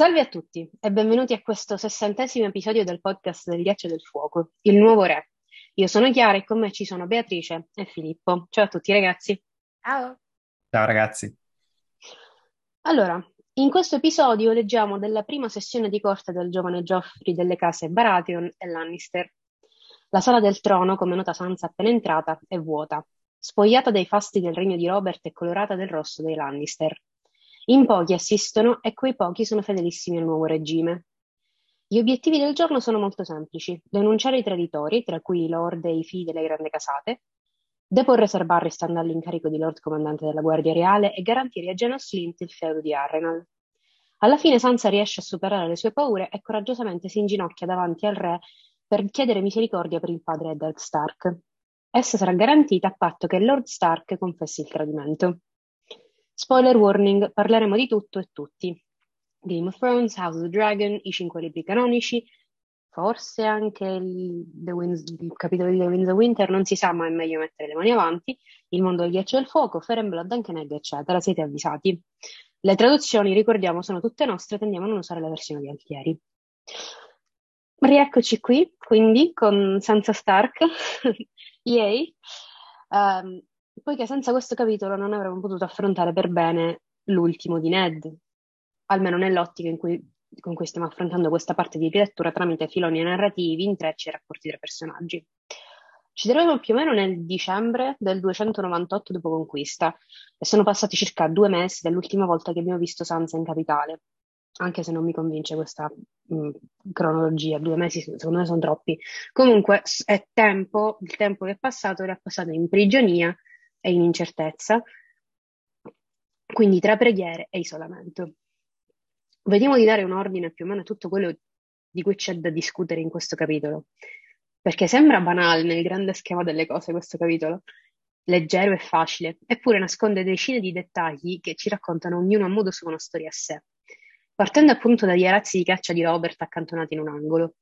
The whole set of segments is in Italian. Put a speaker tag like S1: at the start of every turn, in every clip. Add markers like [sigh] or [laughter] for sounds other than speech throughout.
S1: Salve a tutti e benvenuti a questo sessantesimo episodio del podcast del Ghiaccio del Fuoco, il nuovo re. Io sono Chiara e con me ci sono Beatrice e Filippo. Ciao a tutti ragazzi.
S2: Ciao.
S3: Ciao ragazzi.
S1: Allora, in questo episodio leggiamo della prima sessione di corte del giovane Geoffrey delle case Baratheon e Lannister. La sala del trono, come nota Sansa appena entrata, è vuota, spogliata dai fasti del regno di Robert e colorata del rosso dei Lannister. In pochi assistono e quei pochi sono fedelissimi al nuovo regime. Gli obiettivi del giorno sono molto semplici: denunciare i traditori, tra cui i lord e i figli delle grandi casate, deporre Ser Barristan dall'incarico di Lord Comandante della Guardia Reale e garantire a Janos Lint il feudo di Arrenal. Alla fine Sansa riesce a superare le sue paure e coraggiosamente si inginocchia davanti al re per chiedere misericordia per il padre Eddard Stark. Essa sarà garantita a patto che Lord Stark confessi il tradimento. Spoiler warning, parleremo di tutto e tutti. Game of Thrones, House of the Dragon, i cinque libri canonici, forse anche il, Winds, il, capitolo di The Winds of Winter, non si sa, ma è meglio mettere le mani avanti, il mondo del ghiaccio e del fuoco, Fair and Blood, eccetera, siete avvisati. Le traduzioni, ricordiamo, sono tutte nostre, tendiamo a non usare la versione di Altieri. Rieccoci qui, quindi, con Sansa Stark, [laughs] yay. Um, poiché senza questo capitolo non avremmo potuto affrontare per bene l'ultimo di Ned, almeno nell'ottica in cui, con cui stiamo affrontando questa parte di rilettura tramite filoni narrativi, intrecci e rapporti tra personaggi. Ci troviamo più o meno nel dicembre del 298 d.C. e sono passati circa due mesi dall'ultima volta che abbiamo visto Sansa in capitale, anche se non mi convince questa mh, mm, cronologia, due mesi secondo me sono troppi. Comunque è tempo, il tempo che è passato era passato in prigionia e in incertezza, quindi tra preghiere e isolamento. Vediamo di dare un ordine più o meno a tutto quello di cui c'è da discutere in questo capitolo, perché sembra banale nel grande schema delle cose questo capitolo, leggero e facile, eppure nasconde decine di dettagli che ci raccontano ognuno a modo su una storia a sé. Partendo appunto dagli arazzi di caccia di Robert accantonati in un angolo,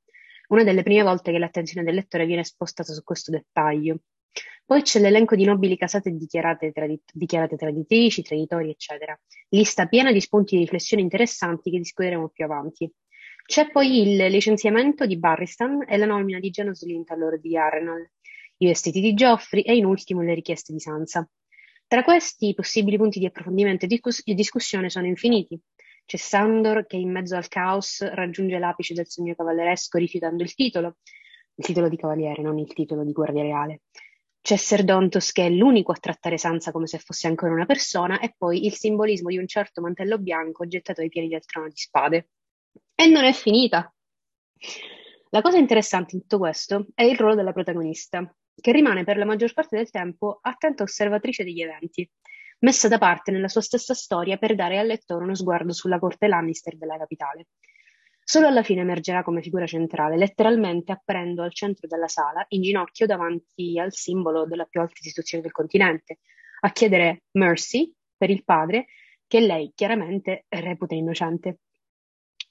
S1: una delle prime volte che l'attenzione del lettore viene spostata su questo dettaglio, poi c'è l'elenco di nobili casate dichiarate, tradit- dichiarate traditrici, traditori, eccetera. Lista piena di spunti di riflessione interessanti che discuteremo più avanti. C'è poi il licenziamento di Barristan e la nomina di Janos Lint all'ora di Arrenal, i vestiti di Geoffrey e in ultimo le richieste di Sansa. Tra questi i possibili punti di approfondimento e discuss- di discussione sono infiniti. C'è Sandor che in mezzo al caos raggiunge l'apice del sogno cavalleresco rifiutando il titolo, il titolo di cavaliere, non il titolo di guardia reale. C'è Serdontos che è l'unico a trattare Sansa come se fosse ancora una persona e poi il simbolismo di un certo mantello bianco gettato ai piedi del trono di spade. E non è finita. La cosa interessante in tutto questo è il ruolo della protagonista, che rimane per la maggior parte del tempo attenta osservatrice degli eventi, messa da parte nella sua stessa storia per dare al lettore uno sguardo sulla corte Lannister della capitale. Solo alla fine emergerà come figura centrale, letteralmente apparendo al centro della sala, in ginocchio davanti al simbolo della più alta istituzione del continente, a chiedere mercy per il padre, che lei chiaramente reputa innocente.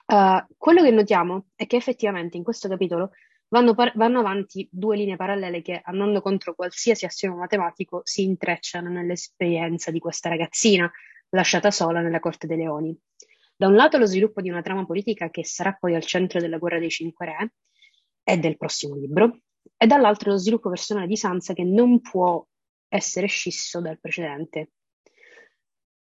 S1: Uh, quello che notiamo è che effettivamente in questo capitolo vanno, par- vanno, avanti due linee parallele che, andando contro qualsiasi assioma matematico, si intrecciano nell'esperienza di questa ragazzina lasciata sola nella corte dei leoni. Da un lato lo sviluppo di una trama politica che sarà poi al centro della guerra dei cinque re e del prossimo libro, e dall'altro lo sviluppo personale di Sansa che non può essere scisso dal precedente.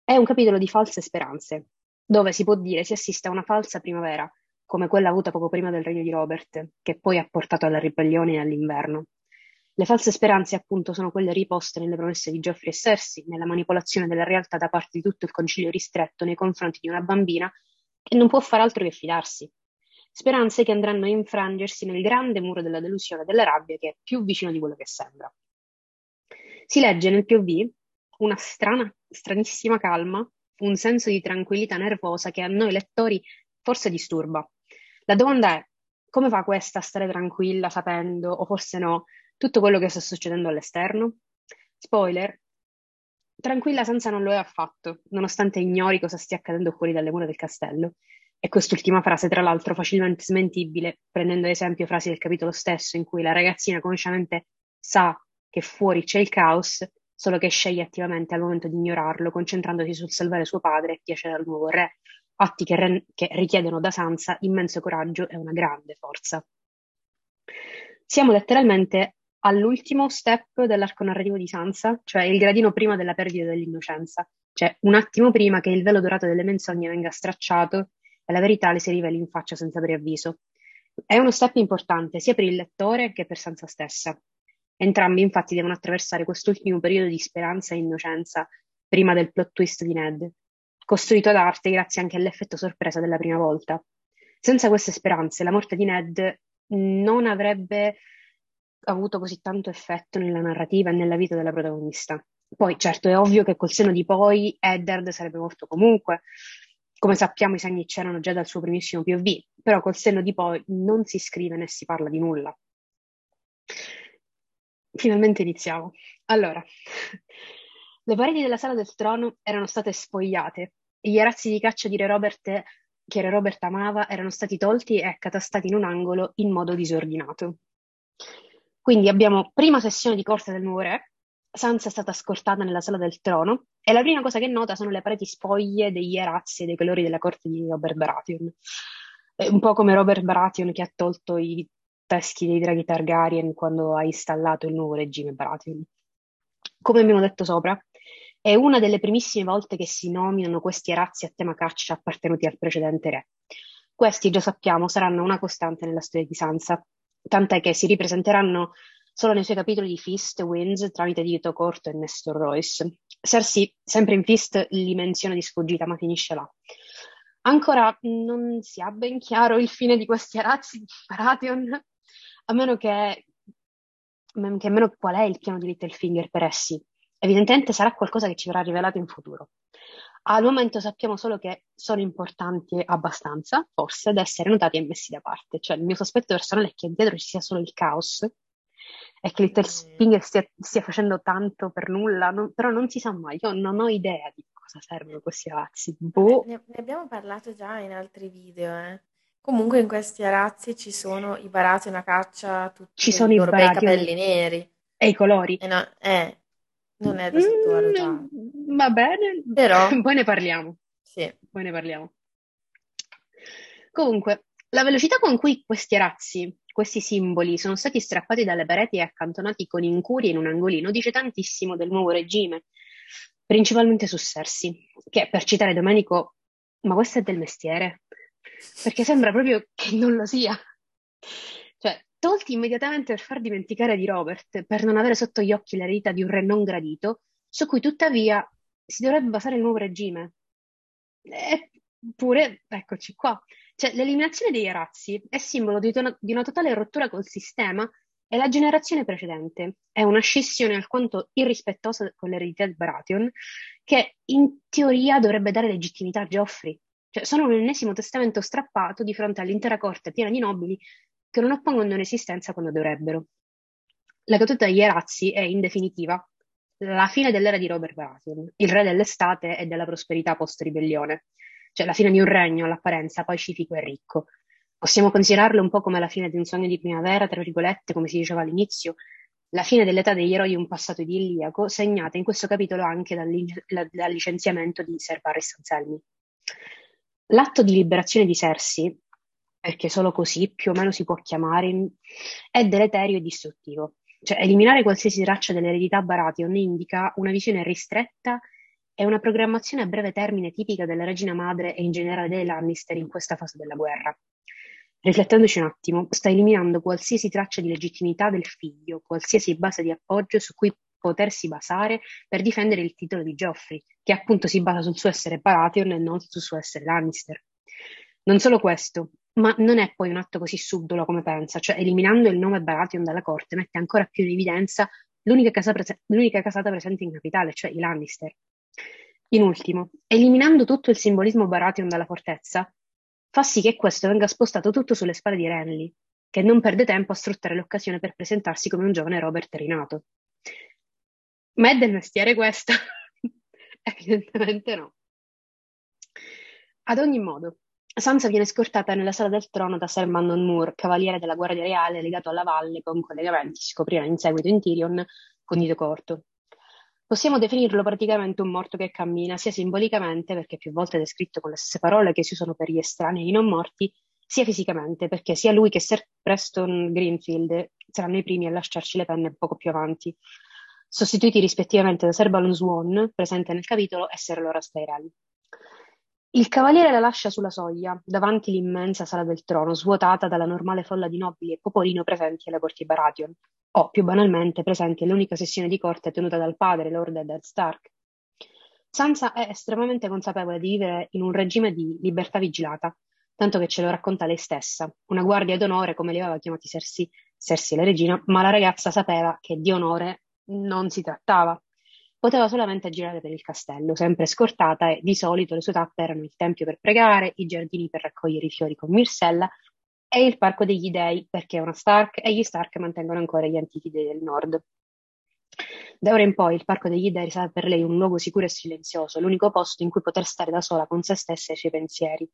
S1: È un capitolo di false speranze, dove si può dire si assiste a una falsa primavera, come quella avuta poco prima del regno di Robert, che poi ha portato alla ribellione e all'inverno. Le false speranze, appunto, sono quelle riposte nelle promesse di Geoffrey e Cersei, nella manipolazione della realtà da parte di tutto il concilio ristretto nei confronti di una bambina che non può fare altro che fidarsi. Speranze che andranno a infrangersi nel grande muro della delusione e della rabbia che è più vicino di quello che sembra. Si legge nel POV una strana, stranissima calma, un senso di tranquillità nervosa che a noi lettori forse disturba. La domanda è come fa questa a stare tranquilla sapendo, o forse no, tutto quello che sta succedendo all'esterno? Spoiler, tranquilla senza non lo è affatto, nonostante ignori cosa stia accadendo fuori dalle mura del castello. E quest'ultima frase, tra l'altro, facilmente smentibile, prendendo ad esempio frasi del capitolo stesso in cui la ragazzina consciamente sa che fuori c'è il caos, solo che sceglie attivamente al momento di ignorarlo, concentrandosi sul salvare suo padre e piacere al nuovo re, atti che, re- che richiedono da Sansa immenso coraggio e una grande forza. Siamo letteralmente all'ultimo step dell'arco narrativo di Sansa, cioè il gradino prima della perdita dell'innocenza, cioè un attimo prima che il velo dorato delle menzogne venga stracciato e la verità le si riveli in faccia senza preavviso. È uno step importante sia per il lettore che per Sansa stessa. Entrambi infatti devono attraversare quest'ultimo periodo di speranza e innocenza prima del plot twist di Ned, costruito ad arte grazie anche all'effetto sorpresa della prima volta. Senza queste speranze, la morte di Ned non avrebbe avuto così tanto effetto nella narrativa e nella vita della protagonista. Poi, certo, è ovvio che col seno di poi Eddard sarebbe morto comunque. Come sappiamo, i segni c'erano già dal suo primissimo POV, però col seno di poi non si scrive né si parla di nulla. Finalmente iniziamo. Allora, [laughs] le pareti della sala del trono erano state spogliate e gli arazzi di caccia di Re Robert che Re Robert amava erano stati tolti e accatastati in un angolo in modo disordinato. Quindi abbiamo prima sessione di corsa del nuovo re, Sansa è stata scortata nella sala del trono e la prima cosa che nota sono le pareti spoglie degli arazzi e dei colori della corte di Robert Baratheon. È un po' come Robert Baratheon che ha tolto i teschi dei draghi Targaryen quando ha installato il nuovo regime Baratheon. Come abbiamo detto sopra, è una delle primissime volte che si nominano questi arazzi a tema caccia appartenuti al precedente re. Questi, già sappiamo, saranno una costante nella storia di Sansa, tant'è che si ripresenteranno solo nei suoi capitoli di Fist, Winds, tramite Dito Corto e Nestor Royce. Cersei, sempre in Fist, li menziona di sfuggita, ma finisce là. Ancora non si ha ben chiaro il fine di questi arazzi di Baratheon, a meno che, che meno qual è il piano di Littlefinger per essi. Evidentemente sarà qualcosa che ci verrà rivelato in futuro. Al momento sappiamo solo che sono importanti abbastanza, forse, da essere notati e messi da parte. Cioè, il mio sospetto personale è che dietro ci sia solo il caos e che Little Spinger stia, stia facendo tanto per nulla, non, però non si sa mai. Io non ho idea di cosa servono questi arazzi. Boh.
S2: Ne, ne abbiamo parlato già in altri video, eh. Comunque in questi arazzi ci sono i barati, una caccia, tutti
S1: ci sono i loro bei
S2: capelli neri.
S1: E i colori.
S2: Eh no, eh, non è da sottovalutare.
S1: Mm, va bene,
S2: però [laughs]
S1: poi ne parliamo.
S2: Sì.
S1: Poi ne parliamo. Comunque, la velocità con cui questi arazzi, questi simboli, sono stati strappati dalle pareti e accantonati con incuria in un angolino dice tantissimo del nuovo regime, principalmente su Cersei, che per citare Domenico, ma questo è del mestiere, perché sembra proprio che non lo sia. Tolti immediatamente per far dimenticare di Robert, per non avere sotto gli occhi l'eredità di un re non gradito, su cui tuttavia si dovrebbe basare il nuovo regime. Eppure, eccoci qua. Cioè, l'eliminazione dei razzi è simbolo di, to- di una totale rottura col sistema e la generazione precedente. È una scissione alquanto irrispettosa con l'eredità di Baratheon, che in teoria dovrebbe dare legittimità a Geoffrey. Cioè, sono un ennesimo testamento strappato di fronte all'intera corte piena di nobili che non oppongono un'esistenza quando dovrebbero. La caduta degli Arazzi è, in definitiva, la fine dell'era di Robert Baratheon, il re dell'estate e della prosperità post-ribellione, cioè la fine di un regno all'apparenza pacifico e ricco. Possiamo considerarlo un po' come la fine di un sogno di primavera, tra virgolette, come si diceva all'inizio, la fine dell'età degli eroi di un passato idilliaco, segnata in questo capitolo anche dal, dal licenziamento di Ser Varys Anselmi. L'atto di liberazione di Cersei perché solo così più o meno si può chiamare, è deleterio e distruttivo. Cioè, eliminare qualsiasi traccia dell'eredità Baratheon indica una visione ristretta e una programmazione a breve termine tipica della regina madre e in generale dei Lannister in questa fase della guerra. Riflettendoci un attimo, sta eliminando qualsiasi traccia di legittimità del figlio, qualsiasi base di appoggio su cui potersi basare per difendere il titolo di Geoffrey, che appunto si basa sul suo essere Baratheon e non sul suo essere Lannister. Non solo questo, ma non è poi un atto così subdolo come pensa, cioè eliminando il nome Baratheon dalla corte mette ancora più in evidenza l'unica, casa prese- l'unica casata presente in capitale, cioè i Lannister. In ultimo, eliminando tutto il simbolismo Baratheon dalla fortezza, fa sì che questo venga spostato tutto sulle spalle di Renly, che non perde tempo a sfruttare l'occasione per presentarsi come un giovane Robert rinato. Ma è del mestiere questo? [laughs] Evidentemente no. Ad ogni modo, Sansa viene scortata nella sala del trono da Ser Manon Moore, cavaliere della Guardia Reale legato alla valle con collegamenti, si scoprirà in seguito in Tyrion, con dito corto. Possiamo definirlo praticamente un morto che cammina, sia simbolicamente, perché più volte è descritto con le stesse parole che si usano per gli estranei non morti, sia fisicamente, perché sia lui che Sir Preston Greenfield saranno i primi a lasciarci le penne poco più avanti, sostituiti rispettivamente da Sir Balon Swan, presente nel capitolo, e Sir Loras Tyrell. Il cavaliere la lascia sulla soglia, davanti l'immensa sala del trono, svuotata dalla normale folla di nobili e popolino presenti alle corti Baratheon, o, più banalmente, presenti all'unica sessione di corte tenuta dal padre, Lord Eddard Stark. Sansa è estremamente consapevole di vivere in un regime di libertà vigilata, tanto che ce lo racconta lei stessa, una guardia d'onore come li aveva chiamati Cersei, Cersei la regina, ma la ragazza sapeva che di onore non si trattava Poteva solamente girare per il castello, sempre scortata e di solito le sue tappe erano il tempio per pregare, i giardini per raccogliere i fiori con Myrcella e il parco degli dei, perché è una Stark e gli Stark mantengono ancora gli antichi dei del nord. Da ora in poi il parco degli dei sarà per lei un luogo sicuro e silenzioso, l'unico posto in cui poter stare da sola con se stessa e i suoi pensieri,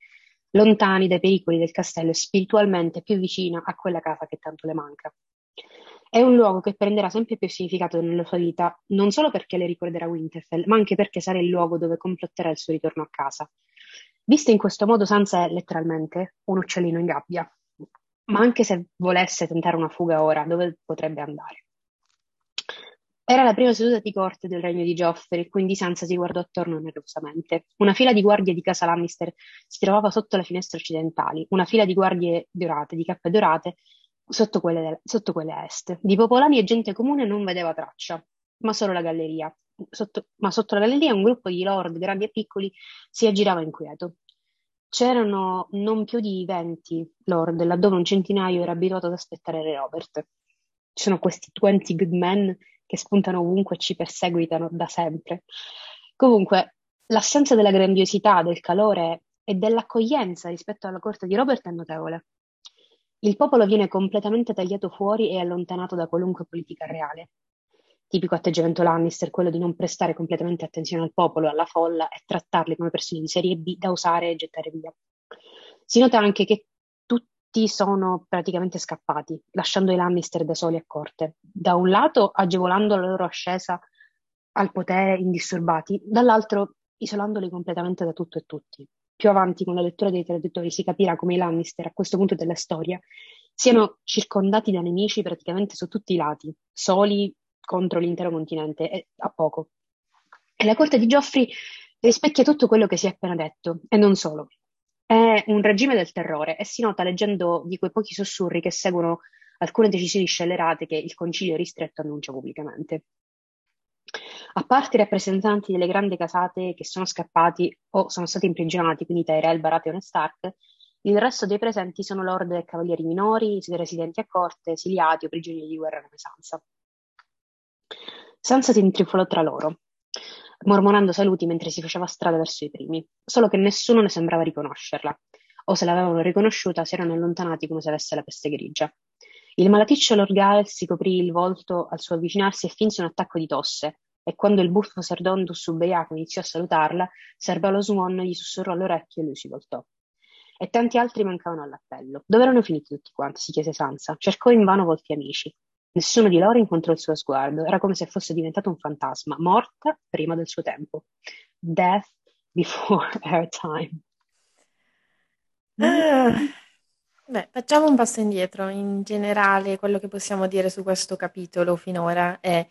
S1: lontani dai pericoli del castello e spiritualmente più vicina a quella casa che tanto le manca. È un luogo che prenderà sempre più significato nella sua vita, non solo perché le ricorderà Winterfell, ma anche perché sarà il luogo dove complotterà il suo ritorno a casa. Vista in questo modo, Sansa è letteralmente un uccellino in gabbia. Ma anche se volesse tentare una fuga ora, dove potrebbe andare? Era la prima seduta di corte del regno di Joffrey, quindi Sansa si guardò attorno nervosamente. Una fila di guardie di casa Lannister si trovava sotto le finestre occidentali, una fila di guardie dorate, di cappe dorate, sotto quelle, sotto quelle est. Di popolani e gente comune non vedeva traccia, ma solo la galleria. Sotto, ma sotto la galleria un gruppo di lord, grandi e piccoli, si aggirava inquieto. C'erano non più di venti lord, laddove un centinaio era abituato ad aspettare Re Robert. Ci sono questi 20 good men che spuntano ovunque e ci perseguitano da sempre. Comunque, l'assenza della grandiosità, del calore e dell'accoglienza rispetto alla corte di Robert è notevole. Il popolo viene completamente tagliato fuori e allontanato da qualunque politica reale. Tipico atteggiamento Lannister quello di non prestare completamente attenzione al popolo, alla folla e trattarli come persone di serie B da usare e gettare via. Si nota anche che tutti sono praticamente scappati, lasciando i Lannister da soli a corte. Da un lato agevolando la loro ascesa al potere indisturbati, dall'altro isolandoli completamente da tutto e tutti più avanti con la lettura dei traduttori si capirà come i Lannister a questo punto della storia siano circondati da nemici praticamente su tutti i lati, soli contro l'intero continente e a poco. E la corte di Geoffrey rispecchia tutto quello che si è appena detto, e non solo. È un regime del terrore e si nota leggendo di quei pochi sussurri che seguono alcune decisioni scellerate che il concilio ristretto annuncia pubblicamente. A parte i rappresentanti delle grandi casate che sono scappati o sono stati imprigionati, quindi Tyrell, Baratheon e Stark, il resto dei presenti sono lord e cavalieri minori, residenti a corte, esiliati o prigionieri di guerra come Sansa. Sansa si intrufolò tra loro, mormorando saluti mentre si faceva strada verso i primi, solo che nessuno ne sembrava riconoscerla, o se l'avevano riconosciuta si erano allontanati come se avesse la peste grigia. Il malaticcio Lord Gael si coprì il volto al suo avvicinarsi e finse un attacco di tosse, e quando il buffo Serdondus ubriaco iniziò a salutarla, Serbalo Swan gli sussurrò all'orecchio e lui si voltò. E tanti altri mancavano all'appello. Dove erano finiti tutti quanti? si chiese Sansa. Cercò invano volti amici. Nessuno di loro incontrò il suo sguardo. Era come se fosse diventato un fantasma, morta prima del suo tempo. Death before [laughs] her time.
S2: Ah, beh, facciamo un passo indietro. In generale, quello che possiamo dire su questo capitolo finora è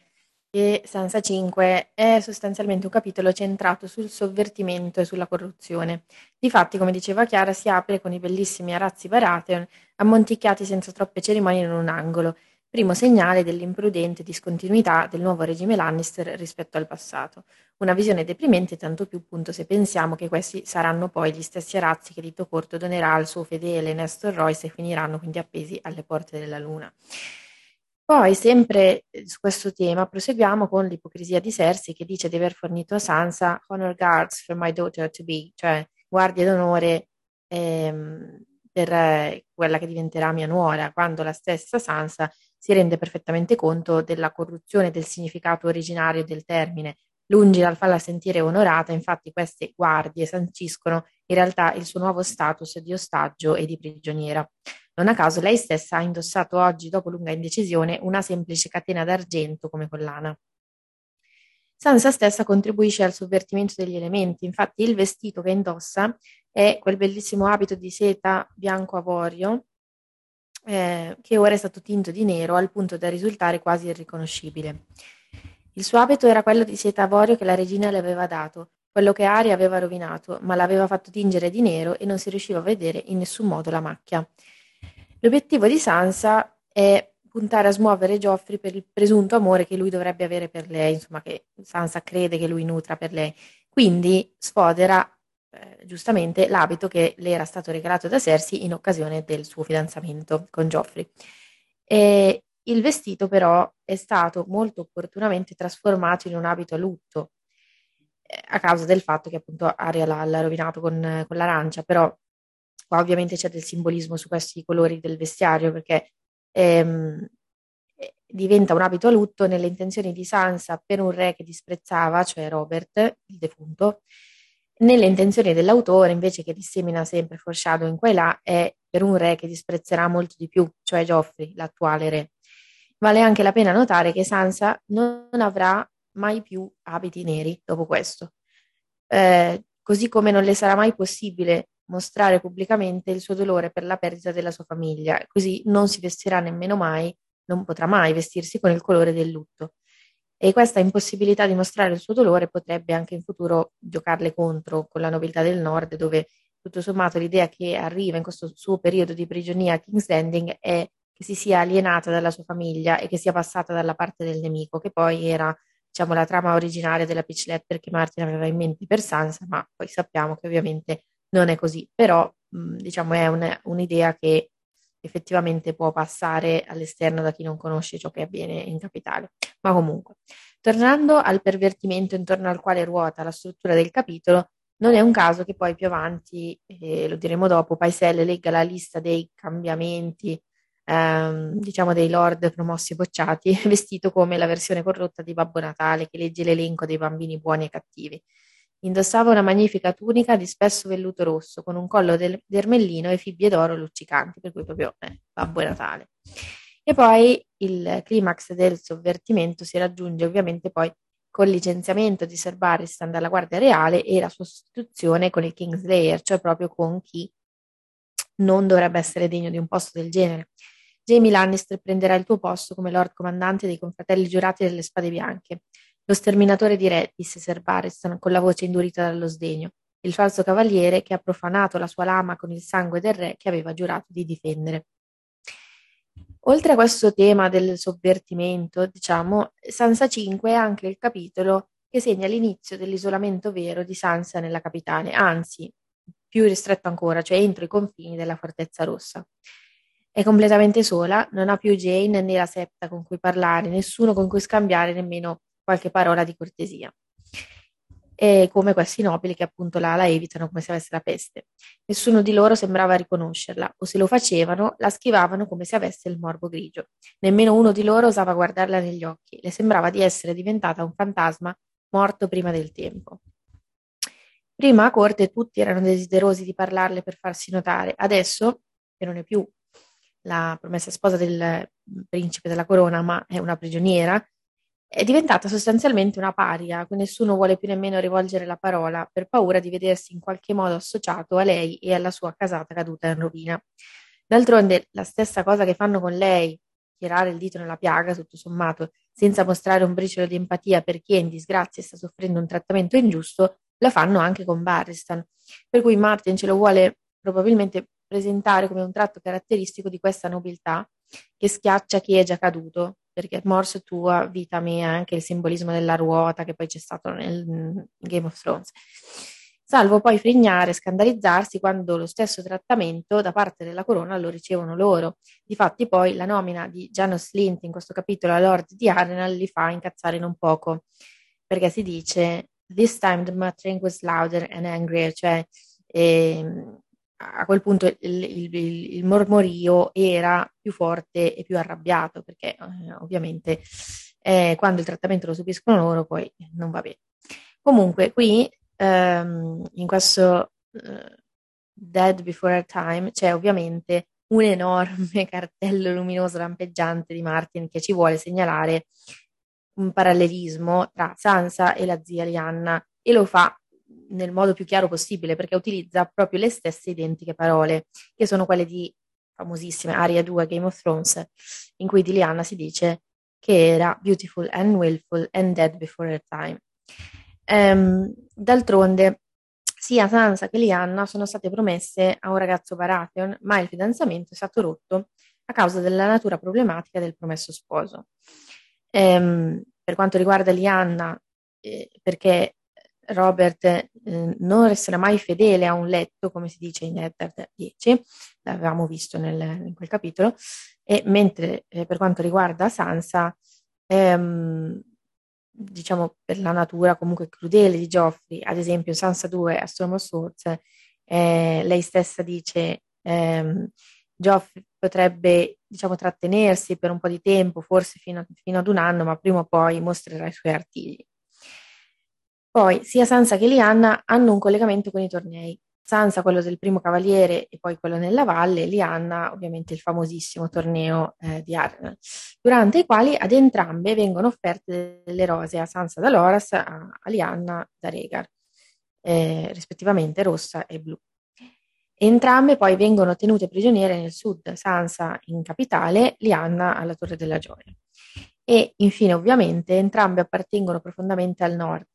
S2: e Sansa 5 è sostanzialmente un capitolo centrato sul sovvertimento e sulla corruzione. Difatti, come diceva Chiara, si apre con i bellissimi arazzi Baratheon ammonticchiati senza troppe cerimonie in un angolo, primo segnale dell'imprudente discontinuità del nuovo regime Lannister rispetto al passato. Una visione deprimente tanto più appunto se pensiamo che questi saranno poi gli stessi arazzi che Dito Corto donerà al suo fedele Nestor Royce e finiranno quindi appesi alle porte della luna. Poi, sempre su questo tema, proseguiamo con l'ipocrisia di Cersei che dice di aver fornito a Sansa honor guards for my daughter to be, cioè guardie d'onore ehm, per quella che diventerà mia nuora, quando la stessa Sansa si rende perfettamente conto della corruzione del significato originario del termine. Lungi dal farla sentire onorata, infatti queste guardie sanciscono in realtà il suo nuovo status di ostaggio e di prigioniera. Non a caso lei stessa ha indossato oggi, dopo lunga indecisione, una semplice catena d'argento come collana. Sansa stessa contribuisce al sovvertimento degli elementi, infatti il vestito che indossa è quel bellissimo abito di seta bianco avorio eh, che ora è stato tinto di nero al punto da risultare quasi irriconoscibile. Il suo abito era quello di seta avorio che la regina le aveva dato, quello che Aria aveva rovinato, ma l'aveva fatto tingere di nero e non si riusciva a vedere in nessun modo la macchia. L'obiettivo di Sansa è puntare a smuovere Geoffrey per il presunto amore che lui dovrebbe avere per lei, insomma che Sansa crede che lui nutra per lei. Quindi sfodera eh, giustamente l'abito che le era stato regalato da Cersei in occasione del suo fidanzamento con Geoffrey. E il vestito però è stato molto opportunamente trasformato in un abito a lutto, eh, a causa del fatto che appunto Aria l'ha, l'ha rovinato con, con, l'arancia, però qua ovviamente c'è del simbolismo su questi colori del vestiario perché ehm, eh, diventa un abito a lutto nelle intenzioni di Sansa per un re che disprezzava, cioè Robert, il defunto, nelle intenzioni dell'autore invece che dissemina sempre foreshadowing qua e là è per un re che disprezzerà molto di più, cioè Geoffrey, l'attuale re. Vale anche la pena notare che Sansa non avrà mai più abiti neri dopo questo, eh, così come non le sarà mai possibile mostrare pubblicamente il suo dolore per la perdita della sua famiglia, così non si vestirà nemmeno mai, non potrà mai vestirsi con il colore del lutto. E questa impossibilità di mostrare il suo dolore potrebbe anche in futuro giocarle contro con la nobiltà del nord, dove tutto sommato l'idea che arriva in questo suo periodo di prigionia a King's Landing è che si sia alienata dalla sua famiglia e che sia passata dalla parte del nemico, che poi era diciamo, la trama originaria della pitch letter che Martin aveva in mente per Sansa, ma poi sappiamo che ovviamente non è così, però mh, diciamo è un, un'idea che effettivamente può passare all'esterno da chi non conosce ciò che avviene in capitale. Ma comunque, tornando al pervertimento intorno al quale ruota la struttura del capitolo, non è un caso che poi più avanti, eh, lo diremo dopo, Paiselle legga la lista dei cambiamenti ehm, diciamo dei lord promossi e bocciati, [laughs] vestito come la versione corrotta di Babbo Natale che legge l'elenco dei bambini buoni e cattivi. Indossava una magnifica tunica di spesso velluto rosso con un collo del, d'ermellino e fibbie d'oro luccicanti, per cui proprio eh, Babbo Natale. E poi il climax del sovvertimento si raggiunge ovviamente poi col licenziamento di Sir Barristan dalla Guardia Reale e la sostituzione con il Kingslayer, cioè proprio con chi non dovrebbe essere degno di un posto del genere. Jamie Lannister prenderà il tuo posto come Lord Comandante dei confratelli giurati delle Spade Bianche. Lo sterminatore di re, disse Sir Barristan con la voce indurita dallo sdegno, il falso cavaliere che ha profanato la sua lama con il sangue del re che aveva giurato di difendere. Oltre a questo tema del sovvertimento, diciamo, Sansa 5 è anche il capitolo che segna l'inizio dell'isolamento vero di Sansa nella capitale, anzi, più ristretto ancora, cioè entro i confini della Fortezza Rossa. È completamente sola, non ha più Jane né la Septa con cui parlare, nessuno con cui scambiare nemmeno qualche parola di cortesia. E come questi nobili che appunto la, la evitano come se avesse la peste. Nessuno di loro sembrava riconoscerla, o se lo facevano, la schivavano come se avesse il morbo grigio. Nemmeno uno di loro osava guardarla negli occhi, le sembrava di essere diventata un fantasma morto prima del tempo. Prima a corte tutti erano desiderosi di parlarle per farsi notare, adesso, che non è più la promessa sposa del principe della corona, ma è una prigioniera, è diventata sostanzialmente una paria, nessuno vuole più nemmeno rivolgere la parola per paura di vedersi in qualche modo associato a lei e alla sua casata caduta in rovina. D'altronde, la stessa cosa che fanno con lei, tirare il dito nella piaga, tutto sommato, senza mostrare un briciolo di empatia per chi è in disgrazia e sta soffrendo un trattamento ingiusto, la fanno anche con Barristan. Per cui Martin ce lo vuole probabilmente presentare come un tratto caratteristico di questa nobiltà che schiaccia chi è già caduto, perché morse tua, vita mia, anche il simbolismo della ruota che poi c'è stato nel Game of Thrones. Salvo poi frignare e scandalizzarsi quando lo stesso trattamento da parte della corona lo ricevono loro. Difatti poi la nomina di Janos Lint in questo capitolo a Lord di Arenal li fa incazzare non poco, perché si dice This time the muttering was louder and angrier, cioè eh, a quel punto il, il, il, mormorio era più forte e più arrabbiato, perché eh, ovviamente eh, quando il trattamento lo subiscono loro poi non va bene. Comunque qui ehm, in questo uh, Dead Before Our Time c'è ovviamente un enorme [laughs] cartello luminoso lampeggiante di Martin che ci vuole segnalare un parallelismo tra Sansa e la zia Lianna e lo fa nel modo più chiaro possibile perché utilizza proprio le stesse identiche parole, che sono quelle di famosissime Aria 2 Game of Thrones, in cui di Lianna si dice che era beautiful and willful and dead before her time. Um, d'altronde, sia Sansa che Lianna sono state promesse a un ragazzo Baratheon, ma il fidanzamento è stato rotto a causa della natura problematica del promesso sposo. Um, per quanto riguarda Lianna, eh, perché Robert eh, non resterà mai fedele a un letto, come si dice in Eddard 10, l'avevamo visto nel, in quel capitolo, e mentre eh, per quanto riguarda Sansa, ehm, diciamo per la natura comunque crudele di Geoffrey, ad esempio Sansa 2 a Storm of Swords, eh, lei stessa dice ehm, Geoffrey potrebbe diciamo trattenersi per un po' di tempo, forse fino, fino ad un anno, ma prima o poi mostrerà i suoi artigli. Poi sia Sansa che Lianna hanno un collegamento con i tornei. Sansa quello del primo cavaliere e poi quello nella valle, Lianna ovviamente il famosissimo torneo eh, di Arden, durante i quali ad entrambe vengono offerte delle rose, a Sansa da Loras, a, a Lianna da Rhaegar, eh, rispettivamente rossa e blu. Entrambe poi vengono tenute prigioniere nel sud, Sansa in capitale, Lianna alla Torre della Gioia. E infine ovviamente entrambe appartengono profondamente al nord,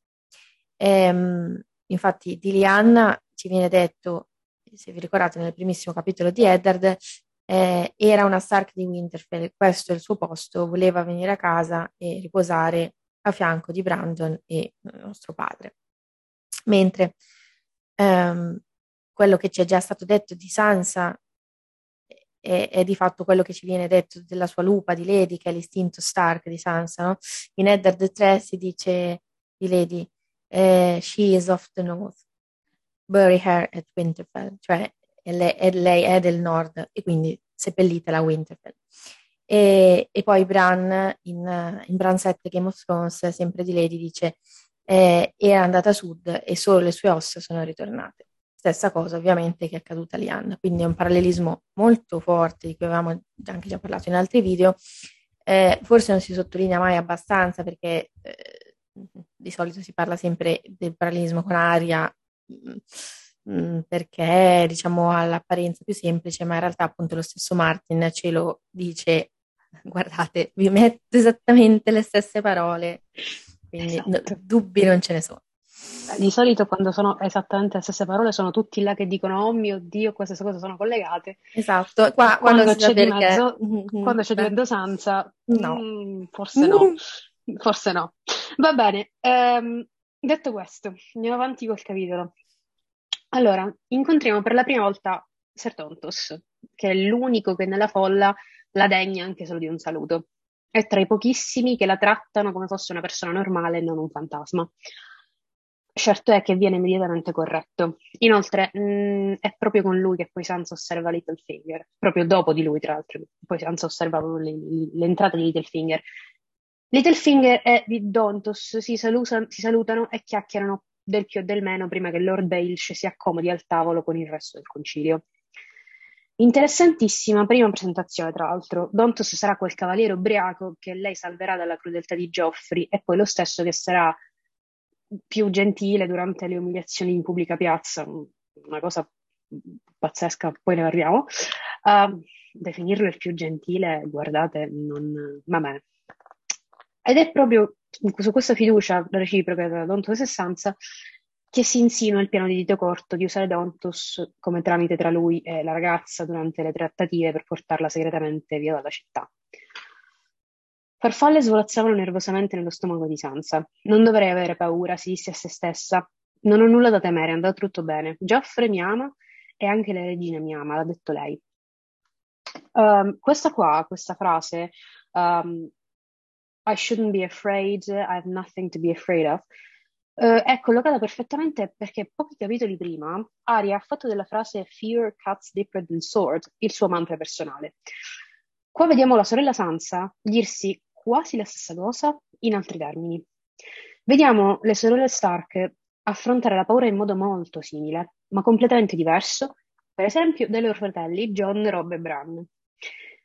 S2: Ehm, infatti di Lianna ci viene detto, se vi ricordate nel primissimo capitolo di Eddard, eh, era una Stark di Winterfell, questo è il suo posto, voleva venire a casa e riposare a fianco di Brandon e nostro padre. Mentre ehm, quello che ci è già stato detto di Sansa è, è, di fatto quello che ci viene detto della sua lupa di Lady, che è l'istinto Stark di Sansa. No? In Eddard 3 si dice di Lady, eh, she is of the north, bury her at Winterfell, cioè lei, è del nord e quindi seppellitela a Winterfell. E, e, poi Bran in, in Bran 7 Game of Thrones, sempre di Lady, dice eh, era andata a sud e solo le sue ossa sono ritornate. Stessa cosa ovviamente che è accaduta a Lianna, quindi è un parallelismo molto forte di cui avevamo anche già parlato in altri video. Eh, forse non si sottolinea mai abbastanza perché eh, di solito si parla sempre del parallelismo con aria mm, perché diciamo ha l'apparenza più semplice, ma in realtà appunto lo stesso Martin ce lo dice, [laughs] guardate, vi metto esattamente le stesse parole, quindi esatto. dubbi non ce ne sono.
S1: Di solito quando sono esattamente le stesse parole sono tutti là che dicono oh mio Dio queste cose sono collegate.
S2: Esatto, Qua, quando, quando, c'è di
S1: mezzo, quando c'è di mezzo Sansa, no. Mm, forse no. Mm. [laughs] Forse no. Va bene, ehm, detto questo, andiamo avanti col capitolo. Allora, incontriamo per la prima volta Sertontos, che è l'unico che nella folla la degna anche solo di un saluto. È tra i pochissimi che la trattano come fosse una persona normale e non un fantasma. Certo è che viene immediatamente corretto. Inoltre, mh, mm, è proprio con lui che poi Sansa osserva Littlefinger, proprio dopo di lui, tra l'altro. Poi Sansa osserva l'entrata di Littlefinger Littlefinger e Dontos si, saluta, si salutano e chiacchierano del più e del meno prima che Lord Baelish si accomodi al tavolo con il resto del concilio. Interessantissima prima presentazione, tra l'altro. Dontos sarà quel cavaliere ubriaco che lei salverà dalla crudeltà di Geoffrey e poi lo stesso che sarà più gentile durante le umiliazioni in pubblica piazza. Una cosa pazzesca, poi ne parliamo. Uh, definirlo il più gentile, guardate, non... vabbè, ed è proprio su questa fiducia reciproca Sansa che si insinua il piano di dito corto di usare Dontos come tramite tra lui e la ragazza durante le trattative per portarla segretamente via dalla città. Farfalle svolazzavano nervosamente nello stomaco di Sansa. Non dovrei avere paura, si disse a se stessa. Non ho nulla da temere, è andato tutto bene. Geoffrey mi ama e anche la regina mi ama, l'ha detto lei. Um, questa qua, questa frase, um, I shouldn't be afraid, I have nothing to be afraid of, uh, è collocata perfettamente perché pochi capitoli prima Aria ha fatto della frase Fear cuts deeper than sword il suo mantra personale. Qua vediamo la sorella Sansa dirsi quasi la stessa cosa in altri termini. Vediamo le sorelle Stark affrontare la paura in modo molto simile, ma completamente diverso, per esempio dai loro fratelli John, Rob e Bran.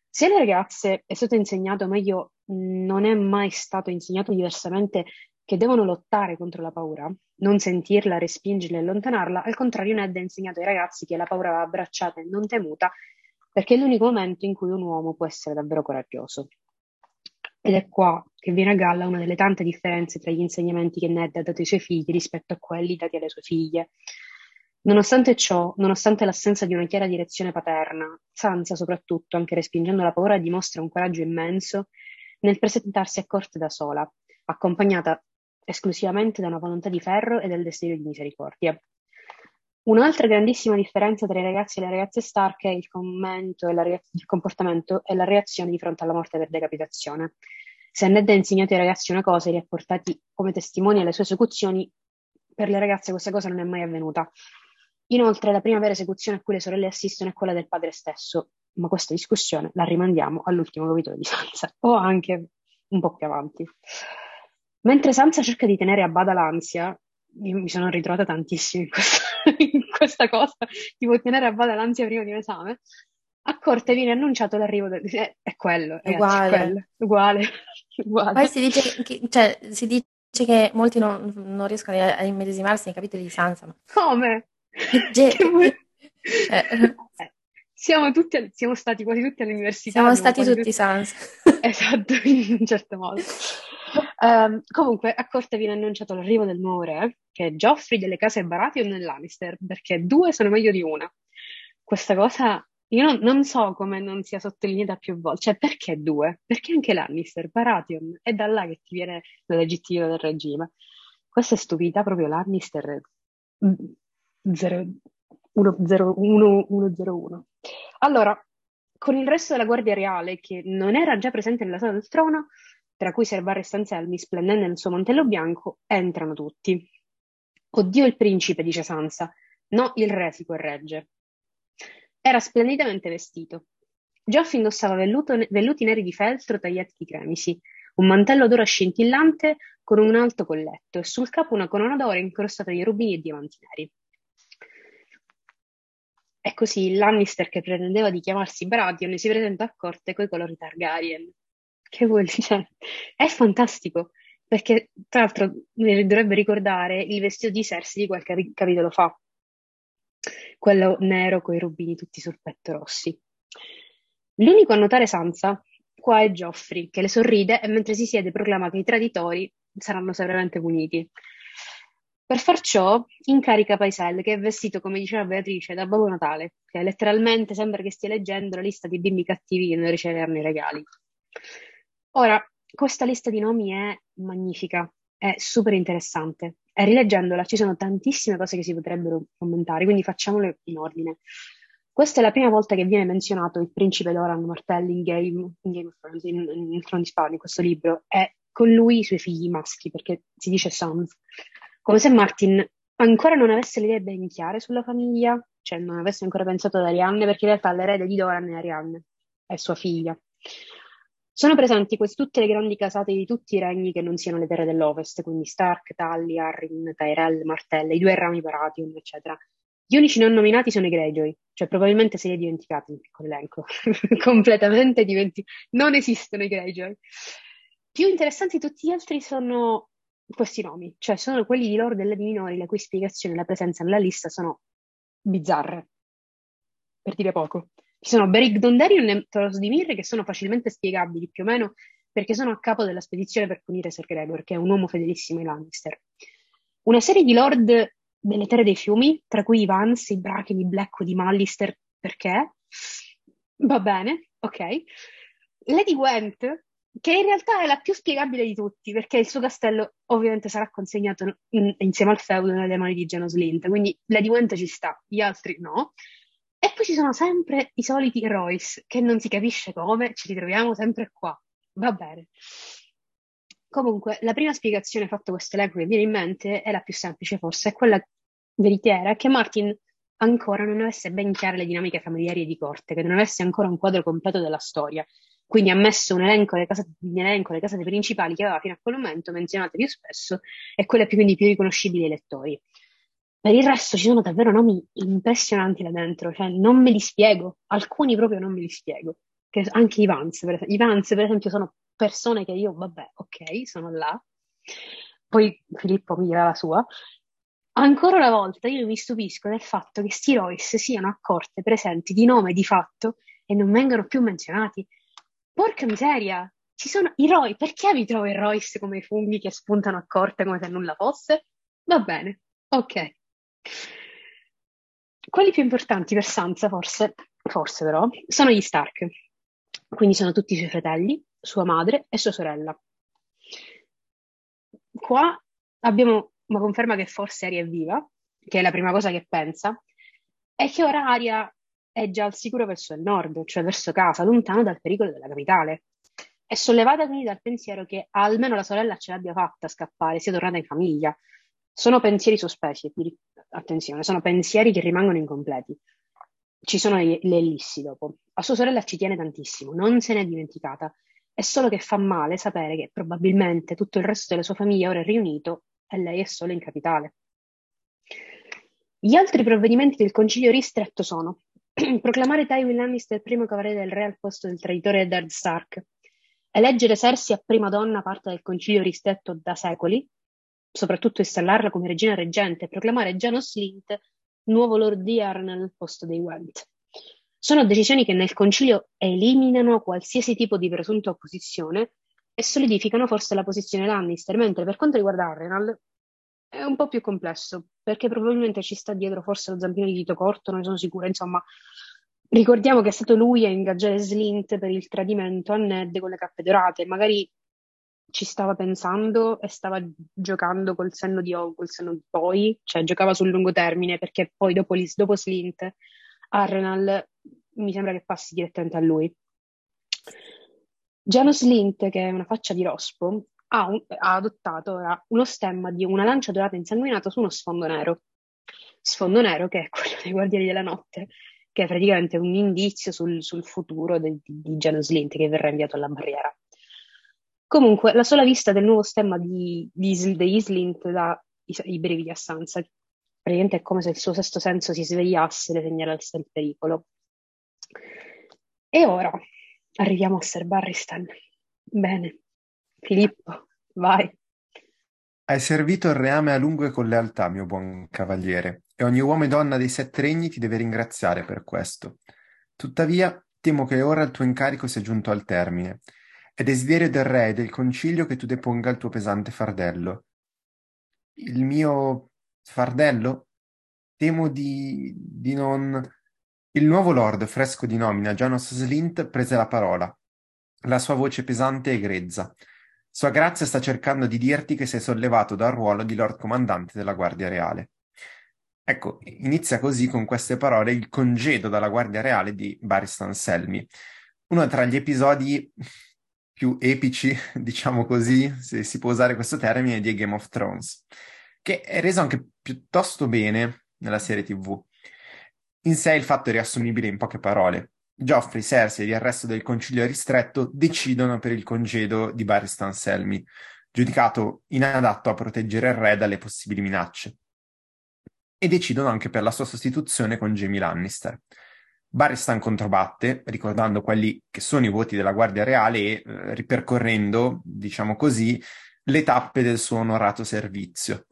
S1: Se alle ragazze è stato insegnato, meglio non è mai stato insegnato diversamente che devono lottare contro la paura, non sentirla, respingerla e allontanarla. Al contrario, Ned ha insegnato ai ragazzi che la paura va abbracciata e non temuta, perché è l'unico momento in cui un uomo può essere davvero coraggioso. Ed è qua che viene a galla una delle tante differenze tra gli insegnamenti che Ned ha dato ai suoi figli rispetto a quelli dati alle sue figlie. Nonostante ciò, nonostante l'assenza di una chiara direzione paterna, Sansa soprattutto, anche respingendo la paura, dimostra un coraggio immenso nel presentarsi a corte da sola, accompagnata esclusivamente da una volontà di ferro e del desiderio di misericordia. Un'altra grandissima differenza tra i ragazzi e le ragazze Stark è il, reaz- il comportamento e la reazione di fronte alla morte per decapitazione. Se Ned ha insegnato ai ragazzi una cosa e li ha portati come testimoni alle sue esecuzioni, per le ragazze questa cosa non è mai avvenuta. Inoltre, la prima vera esecuzione a cui le sorelle assistono è quella del padre stesso, ma questa discussione la rimandiamo all'ultimo capitolo di Sansa, o anche un po' più avanti. Mentre Sansa cerca di tenere a bada l'ansia, io mi sono ritrovata tantissimo in questa, [laughs] in questa cosa, tipo tenere a bada l'ansia prima di un esame, a corte viene annunciato l'arrivo del... Eh, è quello, è uguale. Quello, uguale, [laughs] uguale.
S2: Poi si dice, che, cioè, si dice che molti non, non riescono a, immedesimarsi nei capitoli di Sansa. Ma...
S1: Come? Ge- [laughs] eh. Siamo, tutti, siamo stati quasi tutti all'università.
S2: Siamo stati tutti tutti Sansa. [laughs]
S1: Esatto, [laughs] in un certo modo. Um, comunque, a corte viene annunciato l'arrivo del nuovo re, che è Geoffrey delle case Baratheon e Lannister, perché due sono meglio di una. Questa cosa, io non, non so come non sia sottolineata più volte. Cioè, perché due? Perché anche Lannister, Baratheon, è da là che ti viene la legittimità del regime. Questa è stupidità proprio Lannister 101. Allora, con il resto della Guardia Reale, che non era già presente nella sala del trono, tra cui Ser Barris Anselmi, splendente nel suo mantello bianco, entrano tutti. Oddio il principe, dice Sansa. No, il re si corregge. Era splendidamente vestito. Geoff indossava velluto, velluti neri di feltro tagliati di cremisi, un mantello d'oro scintillante con un alto colletto e sul capo una corona d'oro incrostata di rubini e diamanti neri. E così Lannister, che pretendeva di chiamarsi Baratheon, si presenta a corte coi colori Targaryen che vuol dire? È fantastico, perché tra l'altro dovrebbe ricordare il vestito di Cersei di qualche capitolo fa, quello nero con i rubini tutti sul petto rossi. L'unico a notare Sansa qua è Geoffrey, che le sorride e mentre si siede proclama che i traditori saranno severamente puniti. Per far ciò, incarica Paisel, che è vestito, come diceva Beatrice, da Babbo Natale, che letteralmente sembra che stia leggendo la lista di bimbi cattivi che non riceveranno i regali. Ora, questa lista di nomi è magnifica, è super interessante e rileggendola ci sono tantissime cose che si potrebbero commentare, quindi facciamole in ordine. Questa è la prima volta che viene menzionato il principe Doran Martelli in Game, in Game of Thrones, in, in Trono di Spade, in questo libro, e con lui i suoi figli maschi, perché si dice sons. Come se Martin ancora non avesse le idee ben chiare sulla famiglia, cioè non avesse ancora pensato ad Arianne, perché in realtà l'erede di Doran è Arianne, è sua figlia. Sono presenti quasi tutte le grandi casate di tutti i regni che non siano le terre dell'Ovest, quindi Stark, Tully, Arryn, Tyrell, Martell, i due rami Baratheon, eccetera. Gli unici non nominati sono i Greyjoy, cioè probabilmente se li hai dimenticati nel piccolo elenco. [laughs] Completamente dimenticati. Non esistono i Greyjoy. Più interessanti tutti gli altri sono questi nomi, cioè sono quelli di Lord e Lady Minori, la cui spiegazione e la presenza nella lista sono bizzarre, per dire poco. Ci sono Beric Dondarrion e Toros di Mirre che sono facilmente spiegabili più o meno perché sono a capo della spedizione per punire Ser Gregor, che è un uomo fedelissimo ai Lannister. Una serie di lord delle terre dei fiumi, tra cui i Vance, i Bracken, i Blackwood, i Mallister, perché? Va bene, ok. Lady Gwent, che in realtà è la più spiegabile di tutti, perché il suo castello ovviamente sarà consegnato in, insieme al feudo nelle mani di Genos Lint, quindi Lady Gwent ci sta, gli altri no. E poi ci sono sempre i soliti Royce, che non si capisce come, ci ritroviamo sempre qua. Va bene. Comunque, la prima spiegazione fatta questo elenco che viene in mente è la più semplice, forse, è quella veritiera, che Martin ancora non avesse ben chiare le dinamiche familiari e di corte, che non avesse ancora un quadro completo della storia. Quindi ha messo un elenco delle casate, un elenco delle casate principali che aveva fino a quel momento menzionate più spesso e quelle più, quindi più riconoscibili ai lettori. Per il resto ci sono davvero nomi impressionanti là dentro, cioè non me li spiego, alcuni proprio non me li spiego. che anche i Vance, per esempio, i Vance, per esempio, sono persone che io, vabbè, ok, sono là. Poi Filippo mi dirà la sua. Ancora una volta io mi stupisco del fatto che sti Royce siano accorte presenti di nome di fatto e non vengano più menzionati. Porca miseria! Ci sono i Roy, perché vi trovo i Royce come i funghi che spuntano a corte come se nulla fosse? Va bene, ok. Quelli più importanti per Sansa, forse, forse però, sono gli Stark. Quindi sono tutti i suoi fratelli, sua madre e sua sorella. Qua abbiamo una conferma che forse Aria è viva, che è la prima cosa che pensa, e che ora Aria è già al sicuro verso il nord, cioè verso casa, lontano dal pericolo della capitale. È sollevata quindi dal pensiero che almeno la sorella ce l'abbia fatta scappare, sia tornata in famiglia. Sono pensieri sospesi, attenzione, sono pensieri che rimangono incompleti. Ci sono le ellissi dopo. A sua sorella ci tiene tantissimo, non se n'è dimenticata. È solo che fa male sapere che probabilmente tutto il resto della sua famiglia ora è riunito e lei è solo in capitale. Gli altri provvedimenti del concilio ristretto sono [clears throat] proclamare Tywin Lannister primo cavaliere del re al posto del traditore Eddard Stark, eleggere Cersei a prima donna parte del concilio ristretto da secoli, soprattutto installarla come regina reggente e proclamare Janos Lint nuovo Lord di Arnell al posto dei Went. Sono decisioni che nel concilio eliminano qualsiasi tipo di presunta opposizione e solidificano forse la posizione Lannister, mentre per quanto riguarda Arrenal è un po' più complesso, perché probabilmente ci sta dietro forse lo zampino di dito corto, non ne sono sicura, insomma, ricordiamo che è stato lui a ingaggiare Slint per il tradimento a Ned con le cappe dorate, magari ci stava pensando e stava giocando col senno di, col senno di poi, cioè giocava sul lungo termine, perché poi dopo, dopo Slint, Arrenal mi sembra che passi direttamente a lui. Janos Slint, che è una faccia di rospo, ha, un, ha adottato uno stemma di una lancia dorata insanguinata su uno sfondo nero. Sfondo nero che è quello dei Guardiani della Notte, che è praticamente un indizio sul, sul futuro de, di, di Janos Lint che verrà inviato alla barriera. Comunque, la sola vista del nuovo stemma di, di, degli Slint dà i, i brividi a Sansa. Praticamente è come se il suo sesto senso si svegliasse e le segnalasse il pericolo. E ora arriviamo a Sir Barristan. Bene, Filippo, vai.
S3: Hai servito il reame a lungo e con lealtà, mio buon cavaliere, e ogni uomo e donna dei sette regni ti deve ringraziare per questo. Tuttavia, temo che ora il tuo incarico sia giunto al termine. È desiderio del re e del concilio che tu deponga il tuo pesante fardello. Il mio fardello? Temo di, di non... Il nuovo lord, fresco di nomina, Janos Slint, prese la parola. La sua voce pesante e grezza. Sua Grazia sta cercando di dirti che sei sollevato dal ruolo di Lord Comandante della Guardia Reale. Ecco, inizia così con queste parole il congedo dalla Guardia Reale di Baristan Selmy, uno tra gli episodi più epici, [laughs] diciamo così, se si può usare questo termine, di Game of Thrones, che è reso anche piuttosto bene nella serie TV. In sé il fatto è riassumibile in poche parole. Geoffrey, Cersei e il resto del concilio ristretto decidono per il congedo di Barristan Selmy, giudicato inadatto a proteggere il re dalle possibili minacce. E decidono anche per la sua sostituzione con Jamie Lannister. Barristan controbatte, ricordando quelli che sono i voti della Guardia Reale e eh, ripercorrendo, diciamo così, le tappe del suo onorato servizio.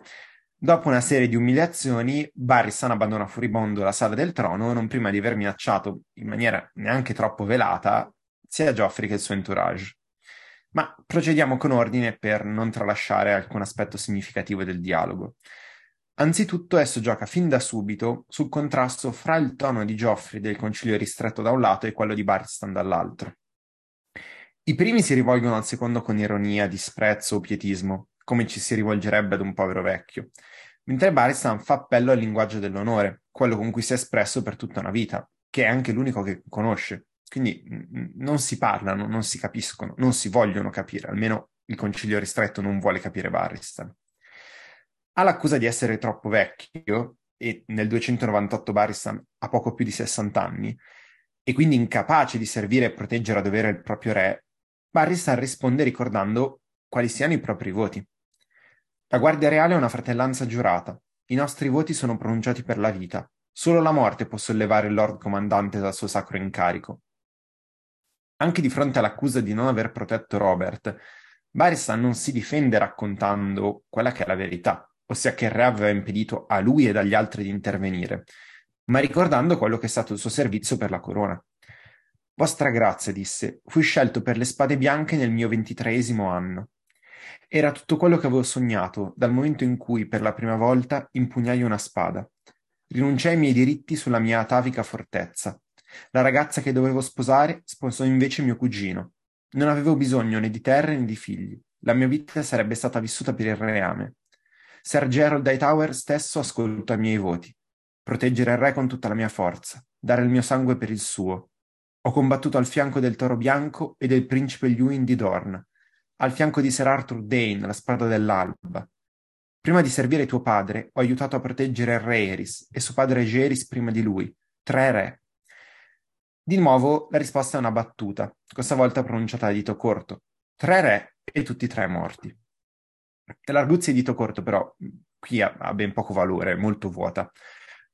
S3: Dopo una serie di umiliazioni, Barristan abbandona furibondo la sala del trono, non prima di aver minacciato in maniera neanche troppo velata sia Geoffrey che il suo entourage. Ma procediamo con ordine per non tralasciare alcun aspetto significativo del dialogo. Anzitutto esso gioca fin da subito sul contrasto fra il tono di Geoffrey del concilio ristretto da un lato e quello di Barristan dall'altro. I primi si rivolgono al secondo con ironia, disprezzo o pietismo, come ci si rivolgerebbe ad un povero vecchio mentre Baristan fa appello al linguaggio dell'onore, quello con cui si è espresso per tutta una vita, che è anche l'unico che conosce. Quindi non si parlano, non si capiscono, non si vogliono capire, almeno il concilio ristretto non vuole capire Baristan. Ha l'accusa di essere troppo vecchio, e nel 298 Baristan ha poco più di 60 anni, e quindi incapace di servire e proteggere a dovere il proprio re, Baristan risponde ricordando quali siano i propri voti. La Guardia Reale è una fratellanza giurata. I nostri voti sono pronunciati per la vita. Solo la morte può sollevare il Lord Comandante dal suo sacro incarico. Anche di fronte all'accusa di non aver protetto Robert, Barristan non si difende raccontando quella che è la verità, ossia che il re aveva impedito a lui e agli altri di intervenire, ma ricordando quello che è stato il suo servizio per la corona. Vostra grazia, disse, fui scelto per le spade bianche nel mio ventitreesimo anno. Era tutto quello che avevo sognato dal momento in cui, per la prima volta, impugnai una spada. Rinunciai ai miei diritti sulla mia atavica fortezza. La ragazza che dovevo sposare sposò invece mio cugino. Non avevo bisogno né di terre né di figli. La mia vita sarebbe stata vissuta per il reame. Sir Gerald Hightower stesso ascoltò i miei voti. Proteggere il re con tutta la mia forza, dare il mio sangue per il suo. Ho combattuto al fianco del toro bianco e del principe Lewin di Dorn, al fianco di Sir Arthur Dane, la spada dell'alba. Prima di servire tuo padre, ho aiutato a proteggere re Eris e suo padre Geris prima di lui, tre re. Di nuovo la risposta è una battuta, questa volta pronunciata a dito corto. Tre re e tutti e tre morti. L'arguzia di dito corto, però, qui ha, ha ben poco valore, è molto vuota.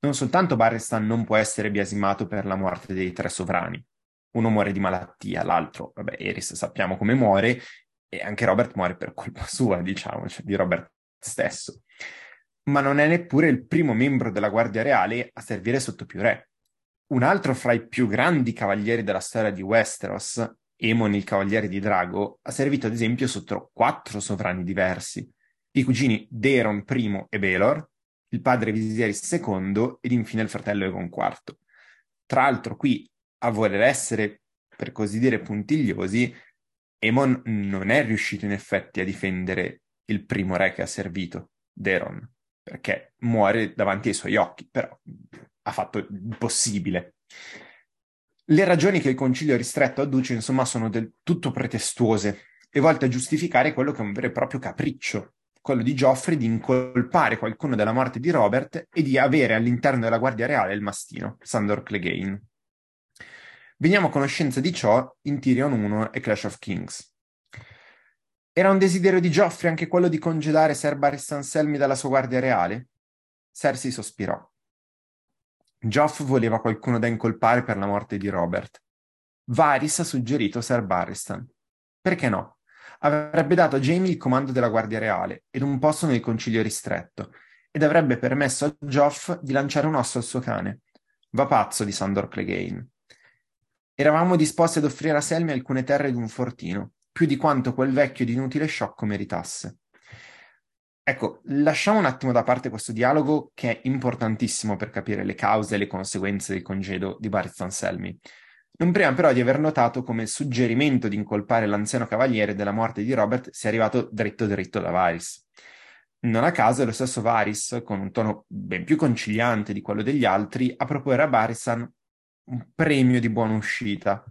S3: Non soltanto Barristan non può essere biasimato per la morte dei tre sovrani. Uno muore di malattia, l'altro, vabbè, Eris sappiamo come muore, e anche Robert muore per colpa sua, diciamo, cioè di Robert stesso. Ma non è neppure il primo membro della Guardia Reale a servire sotto più re. Un altro fra i più grandi cavalieri della storia di Westeros, Emon il cavaliere di Drago, ha servito ad esempio sotto quattro sovrani diversi, i cugini Daeron I e Belor, il padre Viserys II ed infine il fratello Egon IV. Tra l'altro qui, a voler essere, per così dire, puntigliosi, Emon non è riuscito in effetti a difendere il primo re che ha servito, Deron, perché muore davanti ai suoi occhi, però ha fatto il possibile. Le ragioni che il concilio ristretto adduce, insomma, sono del tutto pretestuose e volte a giustificare quello che è un vero e proprio capriccio, quello di Geoffrey di incolpare qualcuno della morte di Robert e di avere all'interno della Guardia Reale il mastino, Sandor Clegane. Veniamo a conoscenza di ciò in Tyrion 1 e Clash of Kings. Era un desiderio di Geoffrey anche quello di congedare Ser Barris Anselmi dalla sua guardia reale? Cersei sospirò. Geoff voleva qualcuno da incolpare per la morte di Robert. Varys ha suggerito Ser Barristan. Perché no? Avrebbe dato a Jamie il comando della Guardia Reale ed un posto nel concilio ristretto, ed avrebbe permesso a Geoff di lanciare un osso al suo cane. Va pazzo di Sandor Clegane. Eravamo disposti ad offrire a Selmy alcune terre ed un fortino, più di quanto quel vecchio ed inutile sciocco meritasse. Ecco, lasciamo un attimo da parte questo dialogo che è importantissimo per capire le cause e le conseguenze del congedo di Barith Anselmi. Non prima però di aver notato come il suggerimento di incolpare l'anziano cavaliere della morte di Robert sia arrivato dritto dritto da Varys. Non a caso lo stesso Varys, con un tono ben più conciliante di quello degli altri, a proporre a Barisan un premio di buona uscita.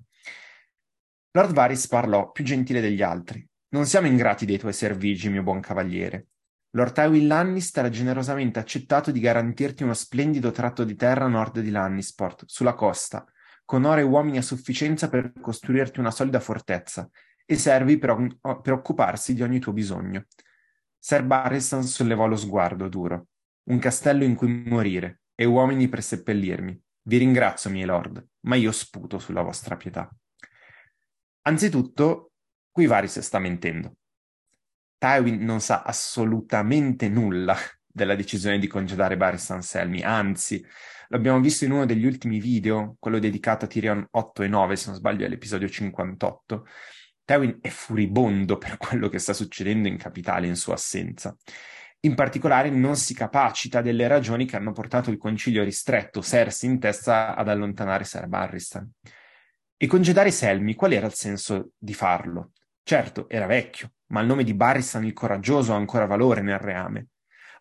S3: Lord Varys parlò, più gentile degli altri. Non siamo ingrati dei tuoi servigi, mio buon cavaliere. Lord Tywin Lannister ha generosamente accettato di garantirti uno splendido tratto di terra a nord di Lannisport, sulla costa, con ore e uomini a sufficienza per costruirti una solida fortezza, e servi per, per occuparsi di ogni tuo bisogno. Sir Barristan sollevò lo sguardo duro. Un castello in cui morire, e uomini per seppellirmi. Vi ringrazio, miei lord, ma io sputo sulla vostra pietà. Anzitutto, qui Varys sta mentendo. Tywin non sa assolutamente nulla della decisione di congedare Varys Anselmi, anzi, l'abbiamo visto in uno degli ultimi video, quello dedicato a Tyrion 8 e 9, se non sbaglio è l'episodio 58. Tywin è furibondo per quello che sta succedendo in capitale in sua assenza in particolare non si capacita delle ragioni che hanno portato il concilio ristretto Cersei in testa ad allontanare Ser Barristan. E congedare Selmy, qual era il senso di farlo? Certo, era vecchio, ma il nome di Barristan il coraggioso ha ancora valore nel reame.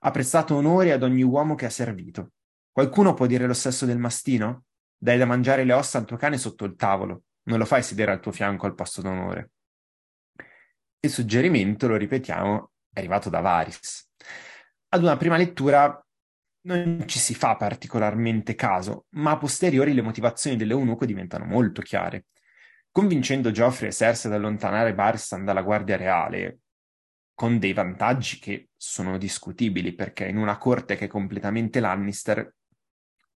S3: Ha prestato onore ad ogni uomo che ha servito. Qualcuno può dire lo stesso del mastino? Dai da mangiare le ossa al tuo cane sotto il tavolo, non lo fai sedere al tuo fianco al posto d'onore. Il suggerimento, lo ripetiamo, è arrivato da Varys ad una prima lettura non ci si fa particolarmente caso, ma a posteriori le motivazioni dell'eunuco diventano molto chiare. Convincendo Geoffrey e Cersei ad allontanare Barstan dalla guardia reale, con dei vantaggi che sono discutibili, perché in una corte che è completamente Lannister,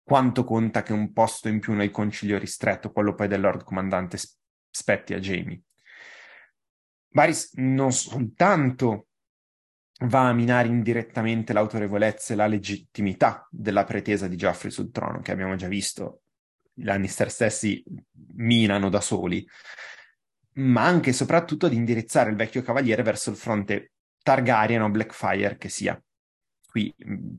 S3: quanto conta che un posto in più nel concilio ristretto, quello poi del Lord Comandante spetti a Jamie. Varys non soltanto va a minare indirettamente l'autorevolezza e la legittimità della pretesa di Geoffrey sul trono, che abbiamo già visto, i Lannister stessi minano da soli, ma anche e soprattutto di indirizzare il vecchio cavaliere verso il fronte Targaryen o Blackfire che sia. Qui mm,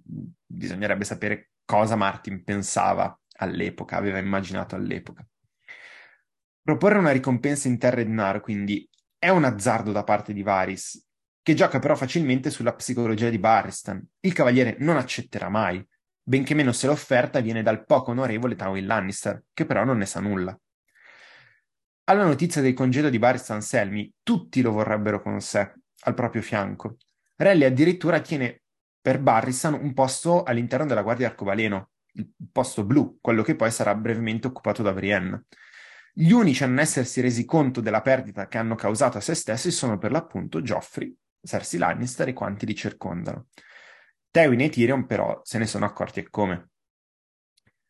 S3: bisognerebbe sapere cosa Martin pensava all'epoca, aveva immaginato all'epoca. Proporre una ricompensa in terra e denaro, quindi, è un azzardo da parte di Varys, che gioca però facilmente sulla psicologia di Barristan. Il cavaliere non accetterà mai, benché meno se l'offerta viene dal poco onorevole Tywin Lannister, che però non ne sa nulla. Alla notizia del congedo di Barristan Selmy, tutti lo vorrebbero con sé, al proprio fianco. Rally addirittura tiene per Barristan un posto all'interno della Guardia Arcobaleno, il posto blu, quello che poi sarà brevemente occupato da Brienne. Gli unici a non essersi resi conto della perdita che hanno causato a se stessi sono per l'appunto Geoffrey, Cersei Lannister e quanti li circondano. Tywin e Tyrion però se ne sono accorti e come.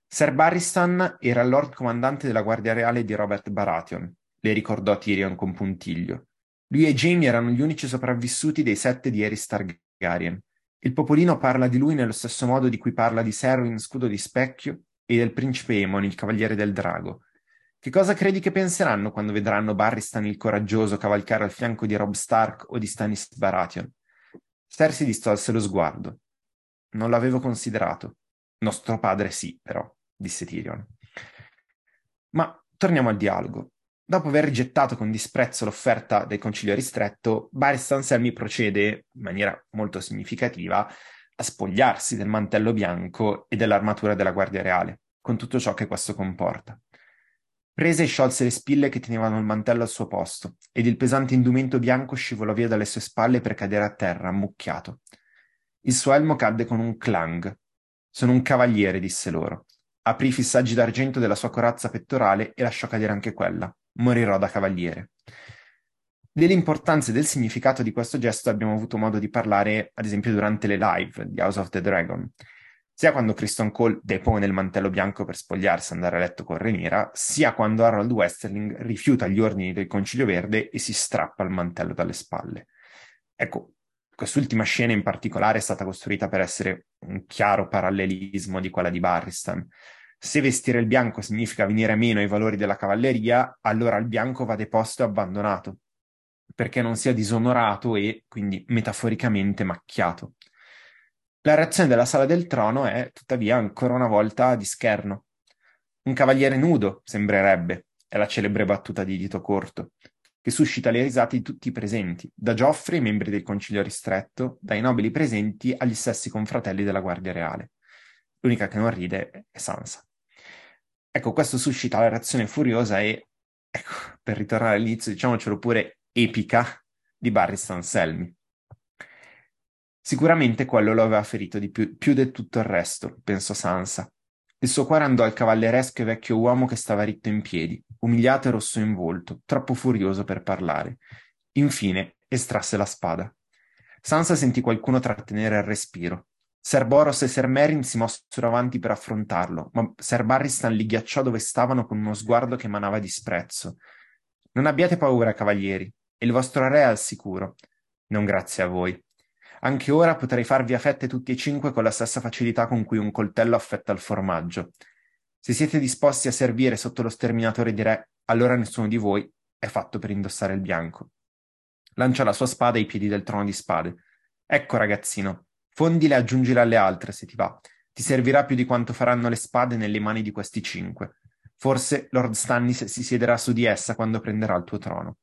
S3: Ser Barristan era il lord comandante della Guardia Reale di Robert Baratheon, le ricordò Tyrion con puntiglio. Lui e Jaime erano gli unici sopravvissuti dei sette di Aerys Targaryen. Il popolino parla di lui nello stesso modo di cui parla di Serwyn Scudo di Specchio e del principe Aemon, il cavaliere del drago, che cosa credi che penseranno quando vedranno Barristan il coraggioso cavalcare al fianco di Rob Stark o di Stannis Baratheon? Cersei distolse lo sguardo. Non l'avevo considerato. Nostro padre sì, però, disse Tyrion. Ma torniamo al dialogo. Dopo aver rigettato con disprezzo l'offerta del concilio ristretto, Barristan Selmy procede, in maniera molto significativa, a spogliarsi del mantello bianco e dell'armatura della Guardia Reale, con tutto ciò che questo comporta. Prese e sciolse le spille che tenevano il mantello al suo posto, ed il pesante indumento bianco scivolò via dalle sue spalle per cadere a terra, ammucchiato. Il suo elmo cadde con un clang. Sono un cavaliere, disse loro. Aprì i fissaggi d'argento della sua corazza pettorale e lasciò cadere anche quella. Morirò da cavaliere. Dell'importanza e del significato di questo gesto abbiamo avuto modo di parlare, ad esempio, durante le live di House of the Dragon sia quando Kristen Cole depone il mantello bianco per spogliarsi e andare a letto con Rhaenyra, sia quando Harold Westerling rifiuta gli ordini del Concilio Verde e si strappa il mantello dalle spalle. Ecco, quest'ultima scena in particolare è stata costruita per essere un chiaro parallelismo di quella di Barristan. Se vestire il bianco significa venire meno ai valori della cavalleria, allora il bianco va deposto e abbandonato, perché non sia disonorato e quindi metaforicamente macchiato. La reazione della sala del trono è, tuttavia, ancora una volta di scherno. Un cavaliere nudo, sembrerebbe, è la celebre battuta di Dito Corto, che suscita le risate di tutti i presenti, da Geoffrey ai membri del concilio ristretto, dai nobili presenti agli stessi confratelli della Guardia Reale. L'unica che non ride è Sansa. Ecco, questo suscita la reazione furiosa e, ecco, per ritornare all'inizio, diciamocelo pure, epica di Barristan Selmy. Sicuramente quello lo aveva ferito di più, più di tutto il resto, pensò Sansa. Il suo cuore andò al cavalleresco e vecchio uomo che stava ritto in piedi, umiliato e rosso in volto, troppo furioso per parlare. Infine estrasse la spada. Sansa sentì qualcuno trattenere il respiro. Ser Boros e Ser Merin si mossero avanti per affrontarlo, ma Ser Barristan li ghiacciò dove stavano con uno sguardo che emanava disprezzo. Non abbiate paura, cavalieri, il vostro re è al sicuro. Non grazie a voi. Anche ora potrei farvi a fette tutti e cinque con la stessa facilità con cui un coltello affetta il formaggio. Se siete disposti a servire sotto lo sterminatore di re, allora nessuno di voi è fatto per indossare il bianco. Lancia la sua spada ai piedi del trono di spade. Ecco, ragazzino, fondile e aggiungile alle altre se ti va. Ti servirà più di quanto faranno le spade nelle mani di questi cinque. Forse Lord Stannis si siederà su di essa quando prenderà il tuo trono.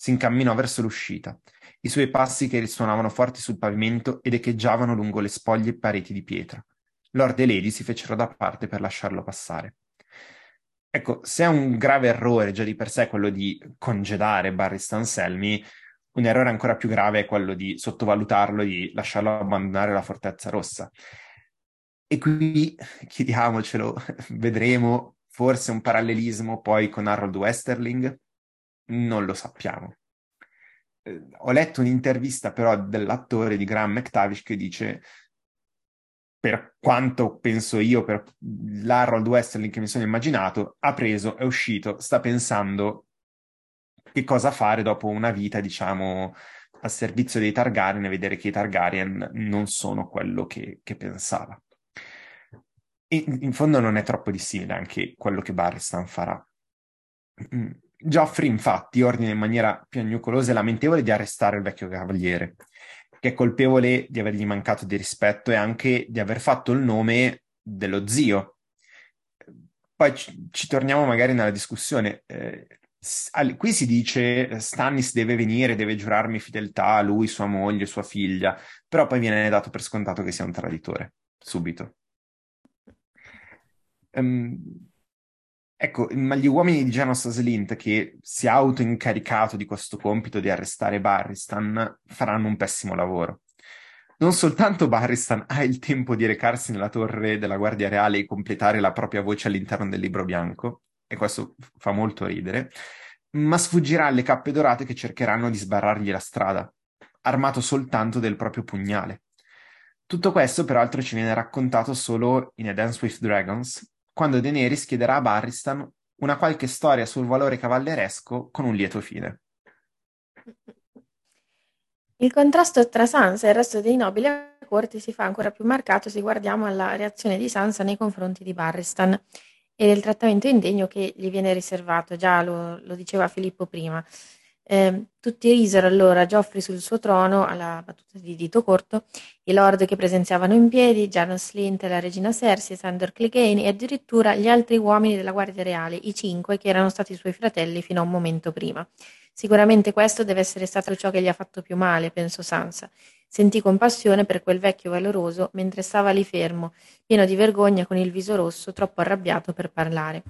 S3: Si incamminò verso l'uscita i suoi passi che risuonavano forti sul pavimento ed echeggiavano lungo le spoglie pareti di pietra. Lord e Lady si fecero da parte per lasciarlo passare. Ecco, se è un grave errore già di per sé quello di congedare Barry Stanselmi, un errore ancora più grave è quello di sottovalutarlo, di lasciarlo abbandonare la Fortezza Rossa. E qui, [laughs] chiediamocelo, [laughs] vedremo forse un parallelismo poi con Harold Westerling? Non lo sappiamo eh, ho letto un'intervista però dell'attore di Graham McTavish che dice per quanto penso io, per l'Harold Westerling che mi sono immaginato, ha preso, è uscito, sta pensando che cosa fare dopo una vita, diciamo, al servizio dei Targaryen e vedere che i Targaryen non sono quello che, che pensava. E in fondo non è troppo dissimile anche quello che Barristan farà. Geoffrey, infatti, ordina in maniera piagnucolosa e lamentevole di arrestare il vecchio cavaliere, che è colpevole di avergli mancato di rispetto e anche di aver fatto il nome dello zio. Poi ci, ci torniamo magari nella discussione. Eh, qui si dice Stannis deve venire, deve giurarmi fedeltà a lui, sua moglie, sua figlia, però poi viene dato per scontato che sia un traditore, subito. Um, Ecco, ma gli uomini di Janos Aslint che si è autoincaricato di questo compito di arrestare Barristan faranno un pessimo lavoro. Non soltanto Barristan ha il tempo di recarsi nella torre della Guardia Reale e completare la propria voce all'interno del libro bianco, e questo fa molto ridere, ma sfuggirà alle cappe dorate che cercheranno di sbarrargli la strada, armato soltanto del proprio pugnale. Tutto questo, peraltro, ci viene raccontato solo in A Dance with Dragons, quando Daenerys chiederà a Barristan una qualche storia sul valore cavalleresco con un lieto fine.
S2: Il contrasto tra Sansa e il resto dei nobili a corte si fa ancora più marcato se guardiamo alla reazione di Sansa nei confronti di Barristan e del trattamento indegno che gli viene riservato, già lo, lo diceva Filippo prima. Eh, tutti risero allora Geoffrey sul suo trono, alla battuta di dito corto, i lord che presenziavano in piedi, Janos Lint, la regina Cersei, Sandor Clegane e addirittura gli altri uomini della Guardia Reale, i cinque che erano stati suoi fratelli fino a un momento prima. Sicuramente questo deve essere stato ciò che gli ha fatto più male, pensò Sansa. Sentì compassione per quel vecchio valoroso mentre stava lì fermo, pieno di vergogna con il viso rosso, troppo arrabbiato per parlare.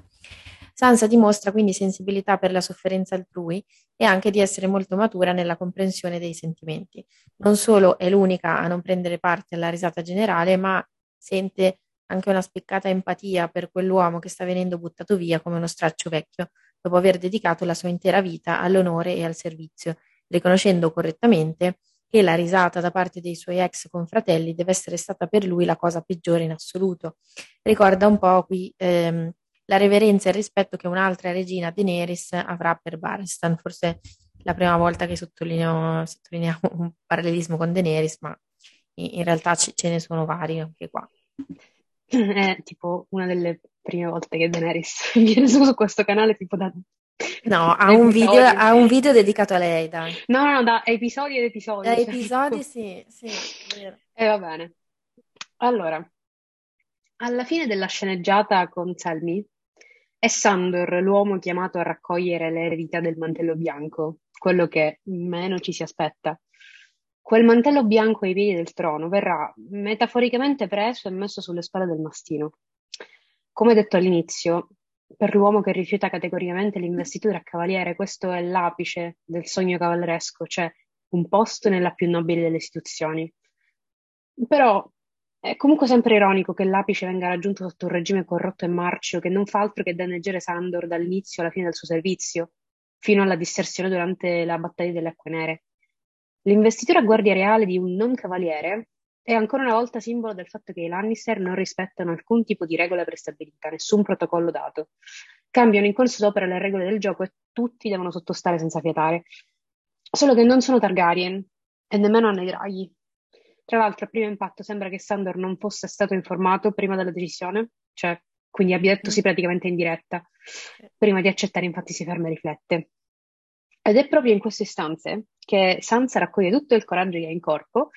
S2: Sansa dimostra quindi sensibilità per la sofferenza altrui e anche di essere molto matura nella comprensione dei sentimenti. Non solo è l'unica a non prendere parte alla risata generale, ma sente anche una spiccata empatia per quell'uomo che sta venendo buttato via come uno straccio vecchio, dopo aver dedicato la sua intera vita all'onore e al servizio, riconoscendo correttamente che la risata da parte dei suoi ex confratelli deve essere stata per lui la cosa peggiore in assoluto. Ricorda un po' qui ehm, la reverenza e il rispetto che un'altra regina Daenerys avrà per Barristan. Forse la prima volta che sottolineiamo, sottolineiamo un parallelismo con Daenerys, ma in, realtà c- ce ne sono vari anche qua. [clears throat]
S1: È tipo una delle prime volte che Daenerys [laughs] viene su, su questo canale, tipo da...
S2: No, ha un, video, ha un, video, dedicato a lei, dai.
S1: No, no, da episodi ed episodi.
S2: Da cioè, episodi, sì, sì.
S1: E eh, va bene. Allora, alla fine della sceneggiata con Selmy, è Sandor l'uomo chiamato a raccogliere l'eredità del mantello bianco, quello che meno ci si aspetta. Quel mantello bianco ai piedi del trono verrà metaforicamente preso e messo sulle spalle del mastino. Come detto all'inizio, per l'uomo che rifiuta categoricamente l'investitura a cavaliere, questo è l'apice del sogno cavalleresco, cioè un posto nella più nobile delle istituzioni. Però è comunque sempre ironico che l'apice venga raggiunto sotto un regime corrotto e marcio che non fa altro che danneggiare Sandor dall'inizio alla fine del suo servizio, fino alla disserzione durante la battaglia delle Acque Nere. L'investitura a guardia reale di un non cavaliere è ancora una volta simbolo del fatto che i Lannister non rispettano alcun tipo di regola prestabilita, nessun protocollo dato. Cambiano in corso d'opera le regole del gioco e tutti devono sottostare senza fiatare. Solo che non sono Targaryen e nemmeno hanno i draghi. Tra l'altro, a primo impatto sembra che Sandor non fosse stato informato prima della decisione, cioè quindi abbia detto sì praticamente in diretta. Prima di accettare, infatti, si ferma e riflette. Ed è proprio in queste istanze che Sansa raccoglie tutto il coraggio che ha in corpo,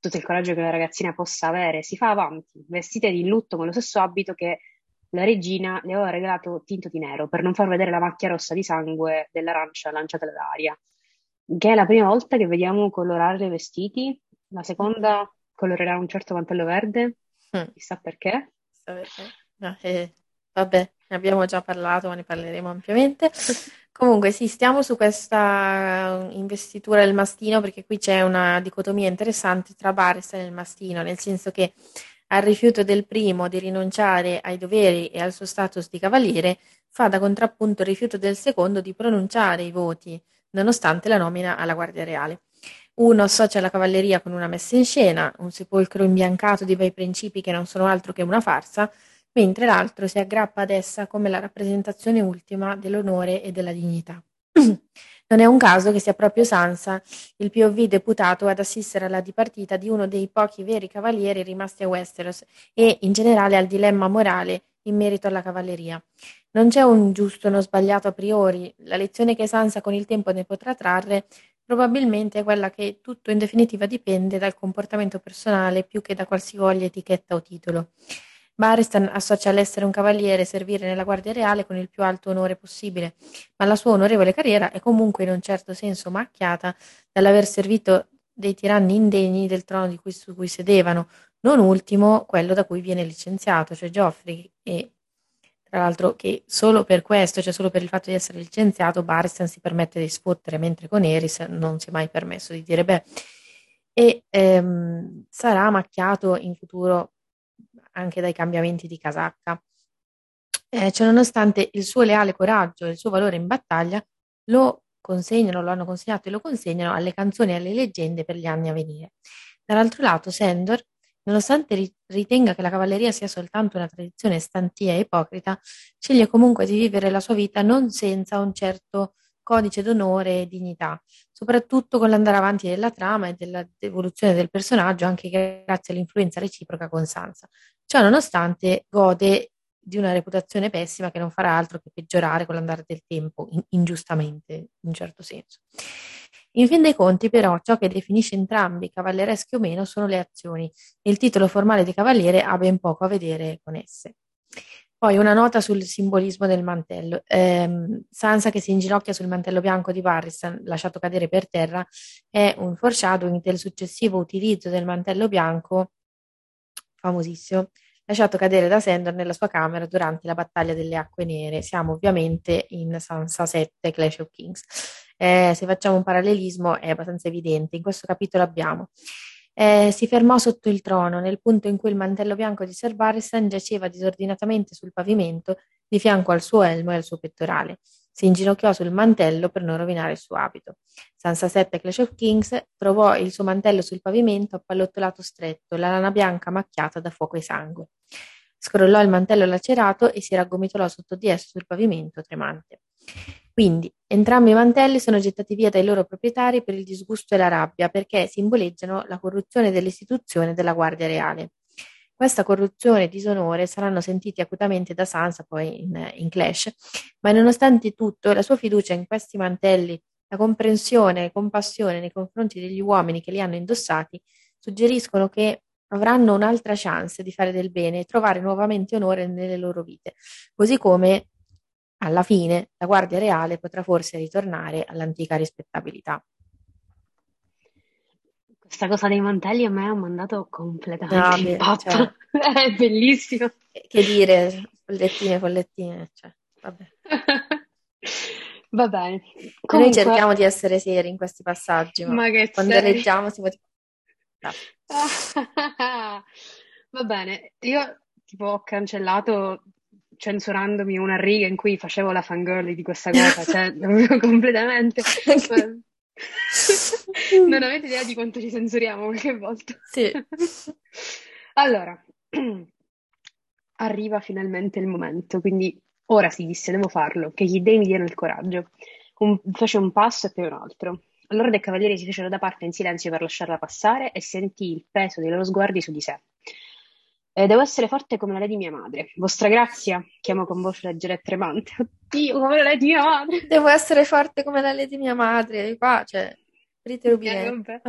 S1: tutto il coraggio che la ragazzina possa avere, si fa avanti, vestita di lutto con lo stesso abito che la regina le aveva regalato tinto di nero per non far vedere la macchia rossa di sangue dell'arancia lanciata dall'aria. Che è la prima volta che vediamo colorare i vestiti la seconda colorerà un certo mantello verde, mm. chissà perché.
S2: Chissà perché. No, eh, vabbè, ne abbiamo già parlato, ma ne parleremo ampiamente. [laughs] Comunque sì, stiamo su questa investitura del mastino perché qui c'è una dicotomia interessante tra Baris e il mastino, nel senso che al rifiuto del primo di rinunciare ai doveri e al suo status di cavaliere fa da contrappunto il rifiuto del secondo di pronunciare i voti, nonostante la nomina alla Guardia Reale. Uno associa la cavalleria con una messa in scena, un sepolcro imbiancato di bei principi che non sono altro che una farsa, mentre l'altro si aggrappa ad essa come la rappresentazione ultima dell'onore e della dignità. [clears throat] Non è un caso che sia proprio Sansa il POV deputato ad assistere alla dipartita di uno dei pochi veri cavalieri rimasti a Westeros e, in generale, al dilemma morale in merito alla cavalleria. Non c'è un giusto o uno sbagliato a priori, la lezione che Sansa con il tempo ne potrà trarre probabilmente è quella che tutto in definitiva dipende dal comportamento personale più che da qualsivoglia etichetta o titolo. Barristan associa all'essere un cavaliere servire nella Guardia Reale con il più alto onore possibile, ma la sua onorevole carriera è comunque in un certo senso macchiata dall'aver servito dei tiranni indegni del trono cui, su cui sedevano, non ultimo quello da cui viene licenziato, cioè Geoffrey, e tra l'altro che solo per questo, cioè solo per il fatto di essere licenziato, Barristan si permette di sfottere, mentre con Eris non si è mai permesso di dire beh. E ehm, sarà macchiato in futuro anche dai cambiamenti di casacca. Eh, cioè, nonostante il suo leale coraggio e il suo valore in battaglia, lo consegnano, lo hanno consegnato e lo consegnano alle canzoni e alle leggende per gli anni a venire. Dall'altro lato, Sandor, nonostante ritenga che la cavalleria sia soltanto una tradizione stantia e ipocrita, sceglie comunque di vivere la sua vita non senza un certo codice d'onore e dignità, soprattutto con l'andare avanti della trama e dell'evoluzione del personaggio, anche grazie all'influenza reciproca con Sansa. Ciò nonostante gode di una reputazione pessima che non farà altro che peggiorare con l'andare del tempo, in, ingiustamente, in un certo senso. In fin dei conti, però, ciò che definisce entrambi, cavallereschi o meno, sono le azioni, e il titolo formale di cavaliere ha ben poco a vedere con esse. Poi una nota sul simbolismo del mantello. Eh, Sansa che si inginocchia sul mantello bianco di Barristan, lasciato cadere per terra, è un foreshadowing del successivo utilizzo del mantello bianco, famosissimo, lasciato cadere da Sandor nella sua camera durante la battaglia delle acque nere. Siamo ovviamente in Sansa 7, Clash of Kings. Eh, se facciamo un parallelismo è abbastanza evidente. In questo capitolo abbiamo eh, si fermò sotto il trono, nel punto in cui il mantello bianco di Sir Barristan giaceva disordinatamente sul pavimento di fianco al suo elmo e al suo pettorale. Si inginocchiò sul mantello per non rovinare il suo abito. Sansa 7 Clash of Kings trovò il suo mantello sul pavimento appallottolato stretto, la lana bianca macchiata da fuoco e sangue. Scrollò il mantello lacerato e si raggomitolò sotto di esso sul pavimento tremante. Quindi entrambi i mantelli sono gettati via dai loro proprietari per il disgusto e la rabbia, perché simboleggiano la corruzione dell'istituzione della Guardia Reale. Questa corruzione e disonore saranno sentiti acutamente da Sansa poi in, in Clash, ma nonostante tutto la sua fiducia in questi mantelli, la comprensione e compassione nei confronti degli uomini che li hanno indossati, suggeriscono che avranno un'altra chance di fare del bene e trovare nuovamente onore nelle loro vite, così come alla fine la Guardia Reale potrà forse ritornare all'antica rispettabilità.
S1: Questa cosa dei mantelli a me ha mandato completamente no, cioè, [laughs] È bellissimo.
S2: Che dire, follettine, follettine, cioè, vabbè. [laughs]
S1: Va bene.
S2: Comunque... Noi cerchiamo di essere seri in questi passaggi, ma, ma quando sei? leggiamo si può... No. [laughs]
S1: Va bene, io tipo ho cancellato censurandomi una riga in cui facevo la fangirl di questa cosa, cioè [laughs] completamente. [laughs] non avete idea di quanto ci censuriamo qualche volta.
S2: Sì. [laughs]
S1: allora, [clears throat] arriva finalmente il momento, quindi ora si disse, devo farlo, che gli dei mi diano il coraggio. Un, fece un passo e poi un altro. Allora dei cavalieri si fecero da parte in silenzio per lasciarla passare e sentì il peso dei loro sguardi su di sé. Eh, devo essere forte come la lei di mia madre. Vostra grazia, chiamo con voce leggera e tremante. Oddio, come la lei di mia madre.
S2: Devo essere forte come la lei di mia madre. Qua, cioè,
S1: ubbidiente.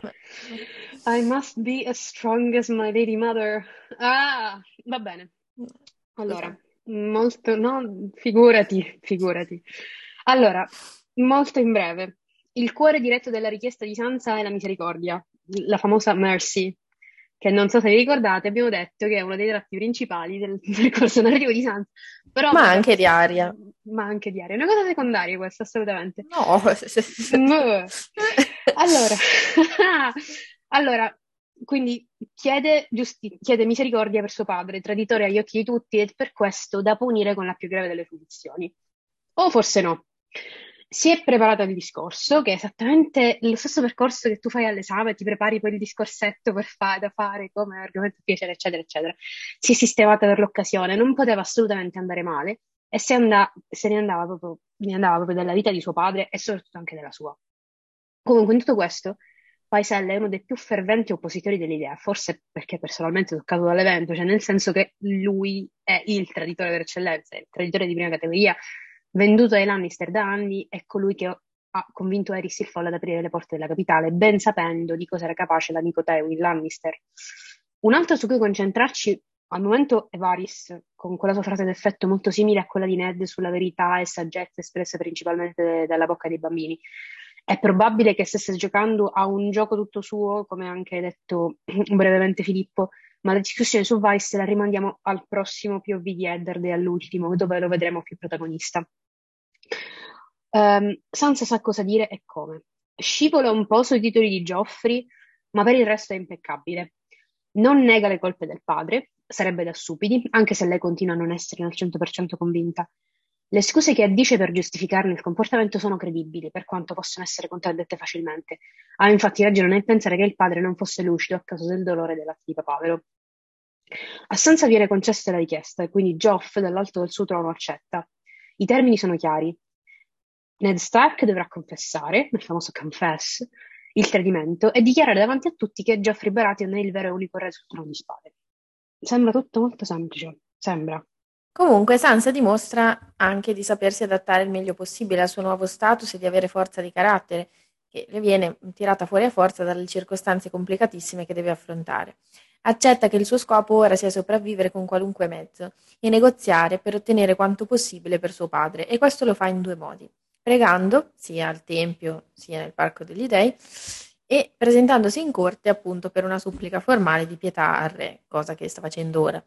S1: Eh, I must be as strong as my lady mother. Ah, va bene. Allora, molto, no, figurati, figurati. Allora, molto in breve. Il cuore diretto della richiesta di Sansa è la misericordia, la famosa mercy, che non so se vi ricordate, abbiamo detto che è uno dei tratti principali del [laughs] percorso narrativo di Sansa. Però
S2: ma anche di Aria.
S1: Ma anche di Aria. È una cosa secondaria questa, assolutamente.
S2: No. [laughs]
S1: allora, [laughs] allora, quindi chiede, giusti- chiede misericordia per suo padre, traditore agli occhi di tutti, e per questo da punire con la più grave delle punizioni. O forse no si è preparato il discorso, che è esattamente lo stesso percorso che tu fai all'esame, ti prepari poi il discorsetto per fare, da fare come argomento piacere, eccetera, eccetera. Si è sistemata per l'occasione, non poteva assolutamente andare male, e se, and- se ne, andava proprio, ne andava proprio dalla vita di suo padre e soprattutto anche della sua. Comunque in tutto questo Paisella è uno dei più ferventi oppositori dell'idea, forse perché personalmente toccato dall'evento, cioè nel senso che lui è il traditore per eccellenza, il traditore di prima categoria, venduto ai Lannister da anni, è colui che ha convinto Eris il Folle ad aprire le porte della capitale, ben sapendo di cosa era capace l'amico Tywin Lannister. Un altro su cui concentrarci al momento è Varys, con quella sua frase d'effetto molto simile a quella di Ned sulla verità e saggezza espresse principalmente dalla bocca dei bambini. È probabile che stesse giocando a un gioco tutto suo, come ha anche detto [clears throat] brevemente Filippo, ma la discussione su Vice la rimandiamo al prossimo POV di Eddard e all'ultimo, dove lo vedremo più protagonista. Um, Sansa sa cosa dire e come. Scivola un po' sui titoli di Geoffrey, ma per il resto è impeccabile. Non nega le colpe del padre, sarebbe da stupidi, anche se lei continua a non essere al 100% convinta. Le scuse che addice per giustificarne il comportamento sono credibili, per quanto possano essere contraddette facilmente. Ha infatti ragione nel pensare che il padre non fosse lucido a causa del dolore del latte di papavero. A Sansa viene concessa la richiesta e quindi Geoff dall'alto del suo trono accetta. I termini sono chiari. Ned Stark dovrà confessare, nel famoso confess, il tradimento e dichiarare davanti a tutti che Geoffrey Baratheon è il vero e unico re sul trono di spade. Sembra tutto molto semplice, sembra.
S2: Comunque Sansa dimostra anche di sapersi adattare il meglio possibile al suo nuovo status e di avere forza di carattere, che le viene tirata fuori a forza dalle circostanze complicatissime che deve affrontare. Accetta che il suo scopo ora sia sopravvivere con qualunque mezzo e negoziare per ottenere quanto possibile per suo padre, e questo lo fa in due modi, pregando, sia al Tempio sia nel Parco degli Dei, e presentandosi in corte appunto per una supplica formale di pietà al re, cosa che sta facendo ora.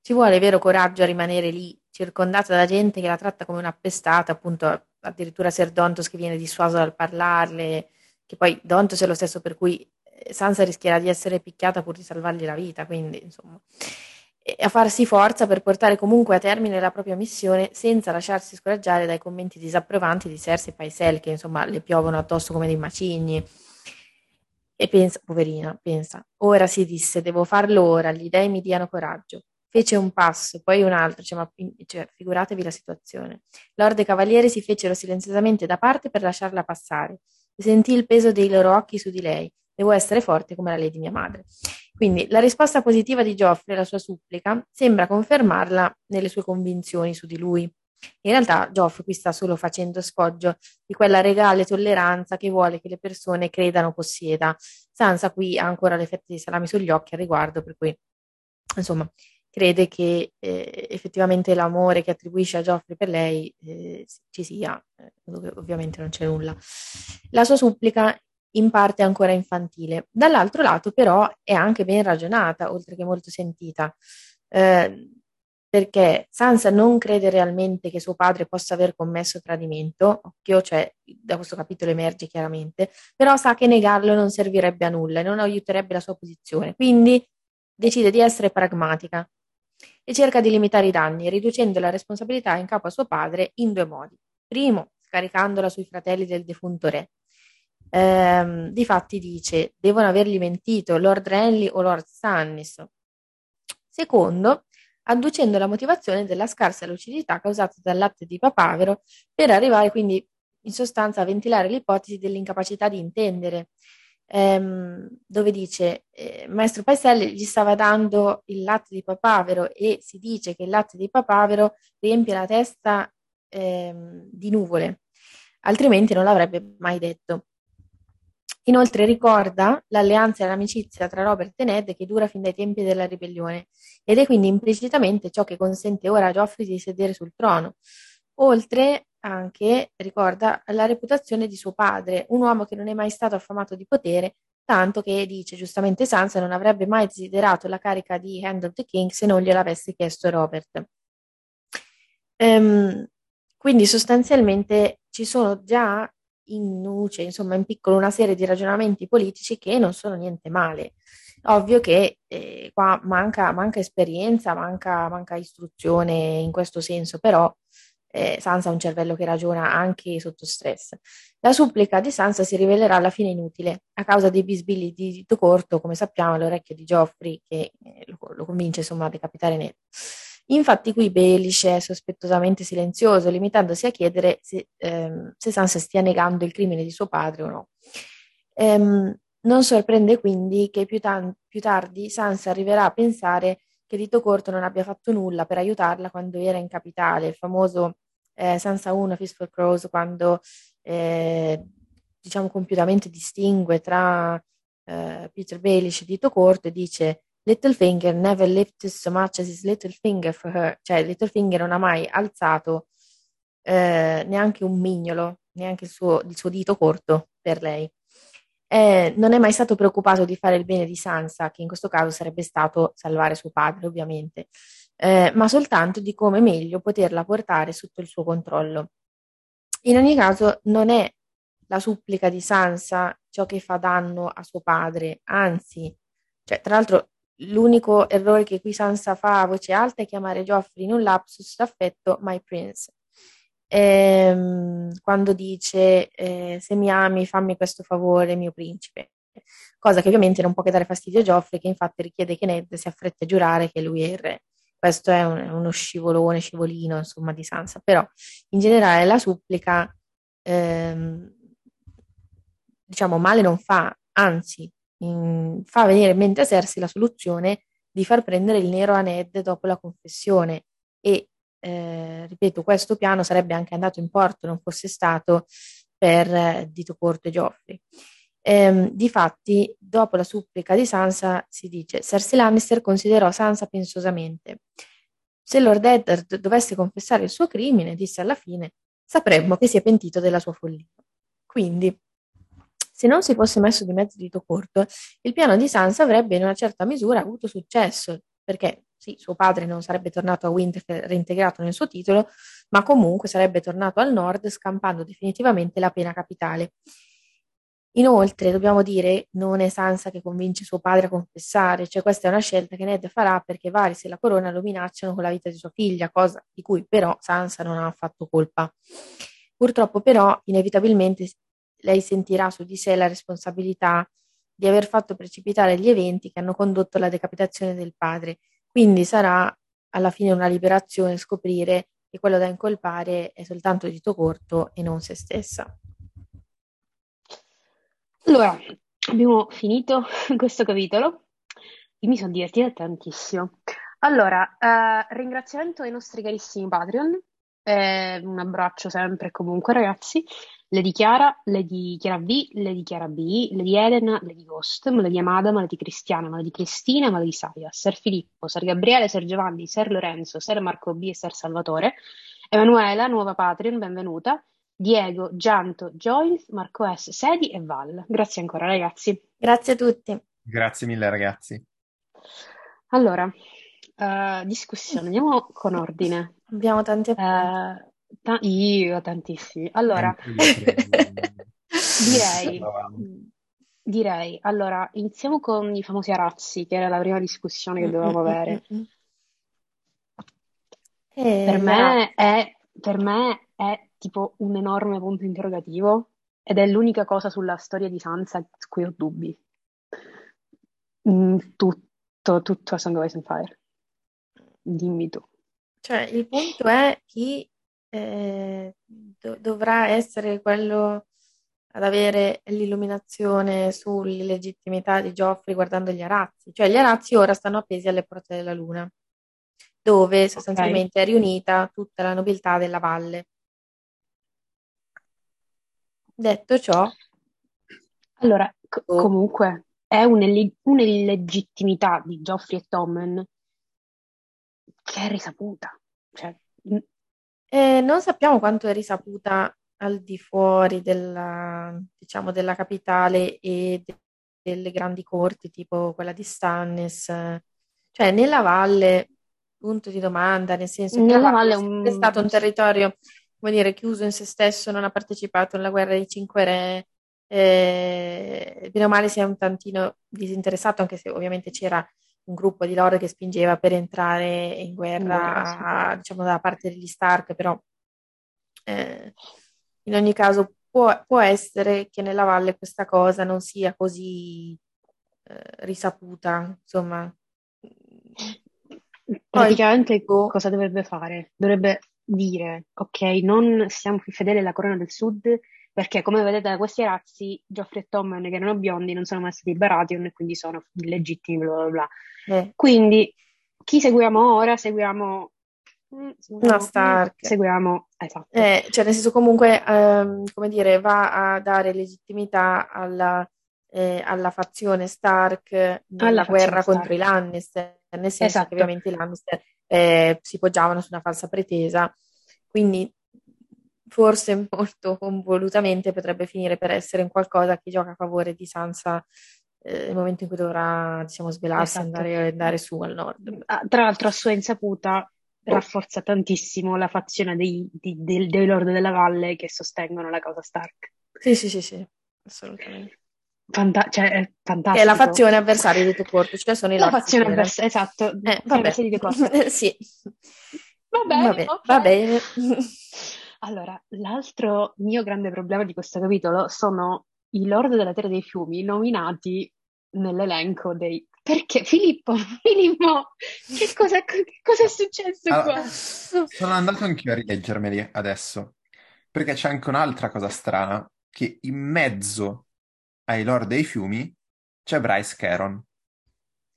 S2: Ci vuole vero coraggio a rimanere lì, circondata da gente che la tratta come un'appestata, appunto addirittura Ser Dontos che viene dissuaso dal parlarle, che poi Dontos è lo stesso per cui eh, Sansa rischierà di essere picchiata pur di salvargli la vita, quindi insomma a farsi forza per portare comunque a termine la propria missione senza lasciarsi scoraggiare dai commenti disapprovanti di Cersei e Paisel che insomma le piovono addosso come dei macigni. E pensa, poverina, pensa, ora si disse, devo farlo ora, gli dei mi diano coraggio. Fece un passo, poi un altro, cioè, ma, cioè, figuratevi la situazione. Lord e cavaliere si fecero silenziosamente da parte per lasciarla passare. Sentì il peso dei loro occhi su di lei. Devo essere forte come la lady mia madre. Quindi la risposta positiva di Geoffrey alla sua supplica sembra confermarla nelle sue convinzioni su di lui. In realtà Geoffrey qui sta solo facendo sfoggio di quella regale tolleranza che vuole che le persone credano possieda. Sansa qui ha ancora l'effetto di salami sugli occhi al riguardo, per cui insomma crede che eh, effettivamente l'amore che attribuisce a Geoffrey per lei eh, ci sia, eh, ovviamente non c'è nulla. La sua supplica in parte ancora infantile, dall'altro lato però è anche ben ragionata, oltre che molto sentita, eh, perché Sansa non crede realmente che suo padre possa aver commesso tradimento, occhio, cioè da questo capitolo emerge chiaramente, però sa che negarlo non servirebbe a nulla e non aiuterebbe la sua posizione, quindi decide di essere pragmatica e cerca di limitare i danni, riducendo la responsabilità in capo a suo padre in due modi. Primo, scaricandola sui fratelli del defunto re. Ehm, difatti dice, devono avergli mentito Lord Renly o Lord Stannis. Secondo, adducendo la motivazione della scarsa lucidità causata dal latte di papavero per arrivare quindi in sostanza a ventilare l'ipotesi dell'incapacità di intendere ehm, dove dice eh, Maestro Paeselli gli stava dando il latte di papavero e si dice che il latte di papavero riempie la testa ehm, di nuvole, altrimenti non l'avrebbe mai detto. Inoltre ricorda l'alleanza e l'amicizia tra Robert e Ned che dura fin dai tempi della ribellione ed è quindi implicitamente ciò che consente ora a Geoffrey di sedere sul trono. Oltre anche ricorda la reputazione di suo padre, un uomo che non è mai stato affamato di potere, tanto che dice giustamente Sansa non avrebbe mai desiderato la carica di Hand of the King se non gliel'avesse chiesto Robert. Um, quindi sostanzialmente ci sono già in nuce, insomma in piccolo, una serie di ragionamenti politici che non sono niente male. Ovvio che eh, qua manca, manca esperienza, manca, manca istruzione in questo senso, però eh, Sansa ha un cervello che ragiona anche sotto stress. La supplica di Sansa si rivelerà alla fine inutile a causa dei bisbigli di dito corto, come sappiamo, all'orecchio di Geoffrey che eh, lo, lo, convince insomma a decapitare Ned. Infatti qui Belice è sospettosamente silenzioso, limitandosi a chiedere se, ehm, se Sansa stia negando il crimine di suo padre o no. Ehm, non sorprende quindi che più, tan- più tardi Sansa arriverà a pensare che Dito Corto non abbia fatto nulla per aiutarla quando era in capitale, il famoso eh, Sansa 1, Fist for Crows, quando eh, diciamo compiutamente distingue tra eh, Peter Baelish e Dito Corto e dice Littlefinger never lifted so much as his little finger for her, cioè Littlefinger non ha mai alzato eh, neanche un mignolo, neanche il suo, il suo dito corto per lei. Eh, non è mai stato preoccupato di fare il bene di Sansa, che in questo caso sarebbe stato salvare suo padre, ovviamente, eh, ma soltanto di come meglio poterla portare sotto il suo controllo. In ogni caso, non è la supplica di Sansa ciò che fa danno a suo padre, anzi, cioè, tra l'altro, l'unico errore che qui Sansa fa a voce alta è chiamare Geoffrey in un lapsus d'affetto My Prince ehm, quando dice eh, se mi ami fammi questo favore mio principe, cosa che ovviamente non può che dare fastidio a Geoffrey che infatti richiede che Ned si affretti a giurare che lui è il re. Questo è un, uno scivolone, scivolino insomma di Sansa, però in generale la supplica ehm, diciamo male non fa, anzi in, fa venire in mente a Cersei la soluzione di far prendere il nero a Ned dopo la confessione e eh, ripeto, questo piano sarebbe anche andato in porto non fosse stato per eh, Dito Corto e Geoffrey. Ehm, difatti, dopo la supplica di Sansa, si dice: Cersei Lannister considerò Sansa pensosamente. Se Lord Eddard dovesse confessare il suo crimine, disse alla fine, sapremmo che si è pentito della sua follia. Quindi, se non si fosse messo di mezzo dito corto, il piano di Sansa avrebbe in una certa misura avuto successo, perché sì, suo padre non sarebbe tornato a Winterfell reintegrato nel suo titolo, ma comunque sarebbe tornato al nord scampando definitivamente la pena capitale. Inoltre, dobbiamo dire, non è Sansa che convince suo padre a confessare, cioè questa è una scelta che Ned farà perché Varys e la corona lo minacciano con la vita di sua figlia, cosa di cui però Sansa non ha affatto colpa. Purtroppo però, inevitabilmente, lei sentirà su di sé la responsabilità di aver fatto precipitare gli eventi che hanno condotto alla decapitazione del padre quindi sarà alla fine una liberazione scoprire che quello da incolpare è soltanto dito corto e non se stessa.
S1: Allora, abbiamo finito [laughs] questo capitolo. Io mi sono divertita tantissimo. Allora, eh, ringraziamento ai nostri carissimi Patreon. Eh, un abbraccio sempre comunque, ragazzi. Lady Chiara, Lady Chiara V, Lady Chiara B, Lady Elena, Lady Ghost, Lady Amada, Lady Cristiana, Lady Cristina, Lady Saia, Ser Filippo, Ser Gabriele, Ser Giovanni, Ser Lorenzo, Ser Marco B e Ser Salvatore, Emanuela, nuova Patreon, benvenuta, Diego, Gianto, Joyce, Marco S, Sedi e Val. Grazie ancora ragazzi.
S2: Grazie a tutti.
S3: Grazie mille ragazzi.
S1: Allora, uh, discussione, andiamo con ordine.
S2: Abbiamo tanti appunti.
S1: Uh, Ta- io tantissimi. Allora, [laughs] direi, direi, allora, iniziamo con i famosi arazzi, che era la prima discussione che dovevamo avere.
S2: Eh,
S1: Per me è, per me è tipo un enorme punto interrogativo ed è l'unica cosa sulla storia di Sansa su cui ho dubbi. Mm, Tutto, tutto a Song of Ice and Fire. Dimmi tu.
S2: Cioè, il punto è chi eh, do- dovrà essere quello ad avere l'illuminazione sull'illegittimità di Geoffrey guardando gli arazzi. Cioè, gli arazzi ora stanno appesi alle porte della luna, dove sostanzialmente è riunita tutta la nobiltà della valle. Detto ciò,
S1: Allora, co-
S2: Oh.
S1: comunque, è un'ille- un'illegittimità di Geoffrey e Tommen che è risaputa. Cioè,
S2: eh, non sappiamo quanto è risaputa al di fuori della, diciamo, della capitale e de- delle grandi corti, tipo quella di Stannis. Cioè, nella valle, punto di domanda, nel senso che
S1: Nella
S2: valle è
S1: è un-
S2: stato un territorio, come dire, chiuso in se stesso, non ha partecipato alla guerra dei Cinque Re, eh, bene o male si è un tantino disinteressato, anche se ovviamente c'era un gruppo di loro che spingeva per entrare in guerra,
S1: guerra,
S2: diciamo, dalla parte degli Stark, però eh, in ogni caso può, può essere che nella valle questa cosa non sia così eh, risaputa, insomma.
S1: Praticamente
S2: boh.
S1: cosa dovrebbe fare? Dovrebbe dire, ok, non siamo più fedeli alla corona del sud, perché come vedete da questi razzi, Geoffrey e Tommen, che erano biondi, non sono mai stati Baratheon e quindi sono illegittimi, bla bla bla.
S2: Eh,
S1: Quindi, chi seguiamo ora? Seguiamo... mm,
S2: No, Stark.
S1: Seguiamo, esatto.
S2: Eh, cioè, nel senso, comunque, ehm, come dire, va a dare legittimità alla, eh, alla fazione Stark nella guerra
S1: Stark.
S2: contro i Lannister, nel senso
S1: Esatto.
S2: che ovviamente i Lannister eh, si poggiavano su una falsa pretesa, quindi forse [laughs] molto convolutamente potrebbe finire per essere un qualcosa che gioca a favore di Sansa eh, nel momento in cui dovrà, diciamo, svelarsi e
S1: Esatto.
S2: andare, andare su al nord.
S1: Ah, Tra l'altro, a sua insaputa, rafforza tantissimo la fazione dei, di- del- dei Lord della Valle che sostengono la causa Stark.
S2: Sì, sì, sì, sì, assolutamente.
S1: Fanta- cioè, è
S2: Che è
S1: fantastico.
S2: la fazione avversaria di The Court, cioè sono i
S1: La fazione avversaria, esatto.
S2: Eh, vabbè. [laughs] Sì.
S1: Va bene,
S2: Vabbè,
S1: ok.
S2: va bene.
S1: Allora, l'altro mio grande problema di questo capitolo sono i Lord della Terra dei Fiumi nominati nell'elenco dei... Perché? Filippo, [laughs] Filippo, che cosa, che cosa è successo
S3: Allora,
S1: qua?
S3: sono andato anch'io a rileggermeli adesso, perché c'è anche un'altra cosa strana, che in mezzo ai Lord dei Fiumi c'è Bryce Caron.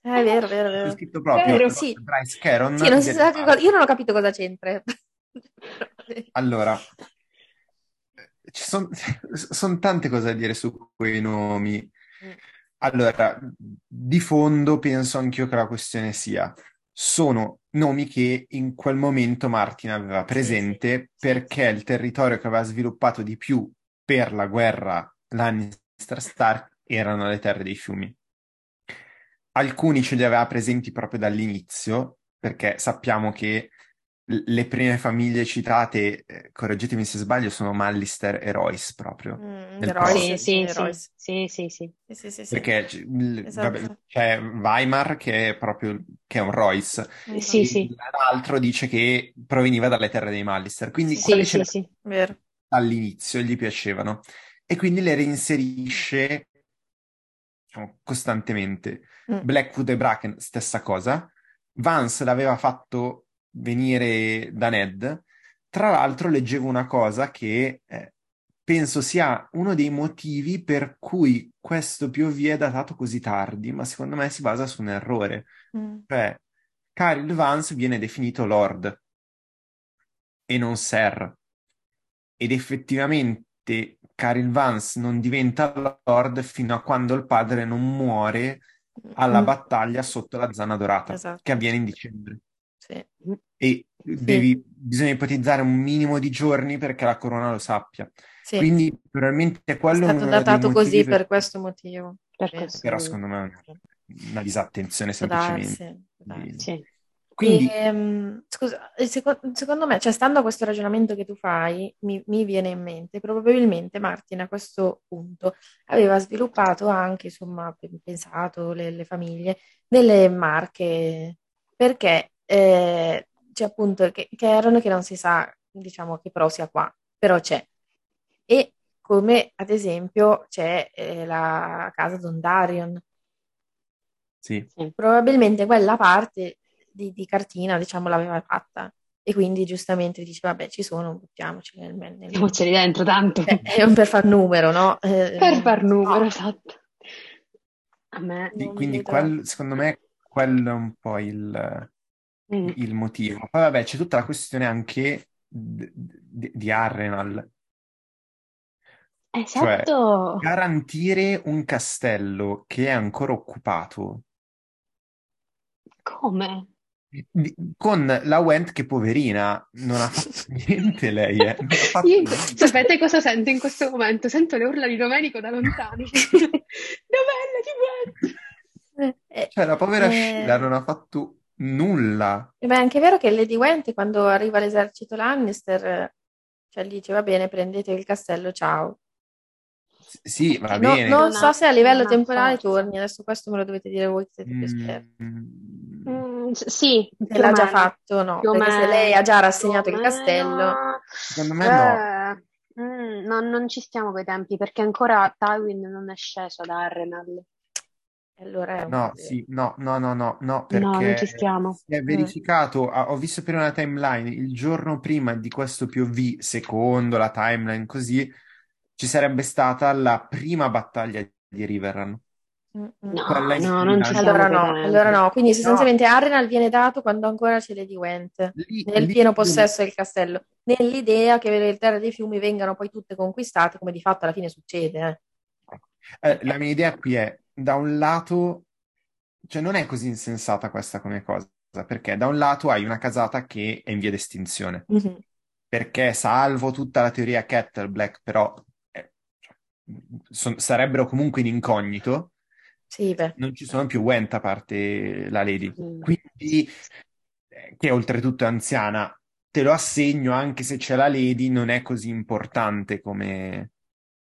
S2: È vero, vero,
S3: C'è
S2: vero.
S3: scritto proprio
S1: Vero,
S2: sì.
S3: Bryce Caron
S2: Sì, non si
S3: del
S2: sa che
S3: Parco.
S2: cosa- io non ho capito cosa c'entra.
S3: Allora, ci sono tante cose da dire su quei nomi.
S2: Mm.
S3: Allora, di fondo penso anch'io che la questione sia, sono nomi che in quel momento Martin aveva presente perché il territorio che aveva sviluppato di più per la guerra Lannister-Stark erano le terre dei fiumi. Alcuni ce li aveva presenti proprio dall'inizio, perché sappiamo che le prime famiglie citate, eh, correggetemi se sbaglio, sono Mallister e Royce proprio.
S2: Mm,
S3: Del
S2: Royce,
S1: Sì,
S3: Prost.
S1: sì,
S2: sì,
S1: sì,
S2: Royce.
S1: sì, sì, sì.
S2: Sì, sì, sì, sì.
S3: Perché
S2: Esatto.
S3: vabbè, c'è Weimar che è proprio che è un Royce,
S2: Esatto.
S1: Sì,
S3: e
S1: sì,
S3: l'altro dice che proveniva dalle terre dei Mallister, quindi
S2: Sì,
S3: quelle
S1: sì,
S3: ce
S1: sì.
S2: Vero.
S3: all'inizio gli piacevano e quindi le reinserisce diciamo, costantemente.
S2: Mm.
S3: Blackwood e Bracken, stessa cosa. Vance l'aveva fatto venire da Ned. Tra l'altro leggevo una cosa che eh, penso sia uno dei motivi per cui questo POV è datato così tardi, ma secondo me si basa su un errore.
S2: Mm.
S3: Cioè, Caryl Vance viene definito Lord e non Sir. Ed effettivamente Caryl Vance non diventa Lord fino a quando il padre non muore alla
S2: Mm.
S3: battaglia sotto la Zana Dorata,
S2: Esatto.
S3: che avviene in dicembre.
S2: Sì.
S3: E devi- bisogna ipotizzare un minimo di giorni perché la corona lo sappia.
S2: Sì.
S3: Quindi probabilmente
S2: È
S3: quello è
S2: stato datato così
S3: per-
S2: per questo motivo.
S1: Per questo.
S3: Però secondo me è una disattenzione semplicemente.
S2: darsi.
S3: Quindi
S2: Ehm, scusa, eh, seco- secondo me, cioè, stando a questo ragionamento che tu fai, mi, mi viene in mente, probabilmente Martin a questo punto aveva sviluppato anche, insomma, pe- pensato le, le famiglie, delle marche, perché eh, c'è appunto che, che erano che non si sa, diciamo, che pro sia qua, però c'è. E come ad esempio c'è eh, la casa Dondarrion,
S3: sì.
S1: Sì.
S2: probabilmente quella parte di, di cartina, diciamo, l'aveva fatta. E quindi giustamente dice, vabbè, ci sono, buttiamoci nel, nel
S1: Mettiamoceli dentro tanto.
S2: Eh, è per far numero, no? Eh,
S1: Per far numero,
S2: no,
S1: esatto. A me...
S2: Non
S3: quindi quel- secondo me quello è un po' il,
S1: Mm.
S3: il motivo. Poi vabbè, c'è tutta la questione anche d- d- di Arrenal, cioè
S1: Esatto.
S3: garantire un castello che è ancora occupato
S1: Come?
S3: con la Went che poverina non ha fatto [laughs] niente lei, eh, [laughs] fatto
S1: Io,
S3: niente.
S1: sapete cosa sento in questo momento? Sento le urla di Domenico da lontano. [laughs] Novella di Went!
S3: Cioè la povera
S2: eh,
S3: Sheila non ha fatto nulla.
S2: Ma è anche vero che Lady Went, quando arriva l'esercito Lannister, cioè gli dice, va bene, prendete il castello, ciao.
S3: S- Sì, va
S2: no-
S3: bene.
S2: non so se a livello
S1: ha
S2: temporale
S1: forza.
S2: torni, adesso questo me lo dovete dire voi che siete più esperti.
S3: Mm,
S1: Mm, sì,
S2: Se l'ha già fatto, no,
S1: Più
S2: perché se lei ha già
S1: più
S2: rassegnato il castello,
S3: secondo me no.
S1: Eh, mm, non, non ci stiamo coi tempi perché ancora Tywin non è sceso da Arrenal.
S2: Allora è un
S3: No,
S2: problema.
S3: sì, no, no, no, no, no,
S1: No, non ci
S3: perché
S1: stiamo.
S3: si è
S2: Mm.
S3: verificato, ah, ho visto prima la timeline, il giorno prima di questo POV, secondo la timeline così, ci sarebbe stata la prima battaglia di Riverrun,
S2: Mm, mm.
S3: quella
S1: No,
S3: in
S1: no, non ci
S3: anche-
S1: stiamo
S2: Allora no, allora no. Quindi
S3: No,
S2: sostanzialmente Arrenal viene dato quando ancora c'è Lady Gwent,
S3: lì,
S2: nel
S3: lì-
S2: pieno possesso del castello, nell'idea che le terre dei fiumi vengano poi tutte conquistate, come di fatto alla fine succede. eh.
S3: eh, la mia idea qui è, da un lato, cioè non è così insensata questa come cosa, perché da un lato hai una casata che è in via d'estinzione,
S2: Mhm.
S3: perché salvo tutta la teoria Kettle Black, però eh, son- sarebbero comunque in incognito,
S2: Sì,
S3: non ci sono più Went a parte la Lady.
S1: Mm.
S3: Quindi, eh, che oltretutto è anziana, te lo assegno anche se c'è la Lady, non è così importante come,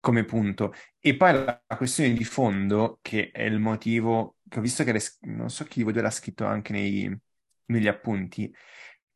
S3: come punto. E poi la, questione di fondo, che è il motivo che ho visto che le- non so chi di voi due l'ha scritto anche nei- negli appunti,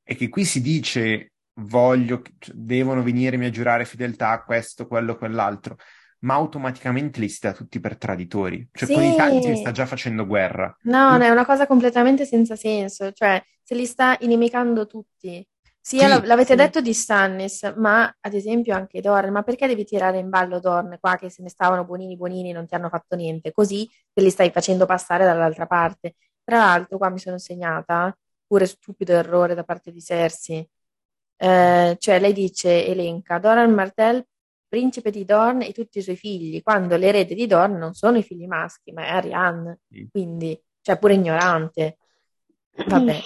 S3: è che qui si dice voglio, cioè, devono venirmi a giurare fedeltà a questo, quello, quell'altro, ma automaticamente li si dà tutti per traditori. Cioè, con i
S2: Sì.
S3: Tanti mi sta già facendo guerra.
S2: No, no, è una cosa completamente senza senso, cioè se li sta inimicando tutti.
S3: Sì,
S2: la- l'avete
S1: sì.
S2: detto di Stannis, ma ad esempio anche Dorn, ma perché devi tirare in ballo Dorn qua che se ne stavano buonini buonini non ti hanno fatto niente? Così te li stai facendo passare dall'altra parte. Tra l'altro, qua mi sono segnata, pure stupido errore da parte di Cersei. Eh, cioè lei dice, elenca, Doran Martell, principe di Dorn e tutti i suoi figli, quando l'erede di Dorn non sono i figli maschi, ma è Arianne,
S3: Sì.
S2: quindi, cioè pure ignorante. [clears throat] Vabbè.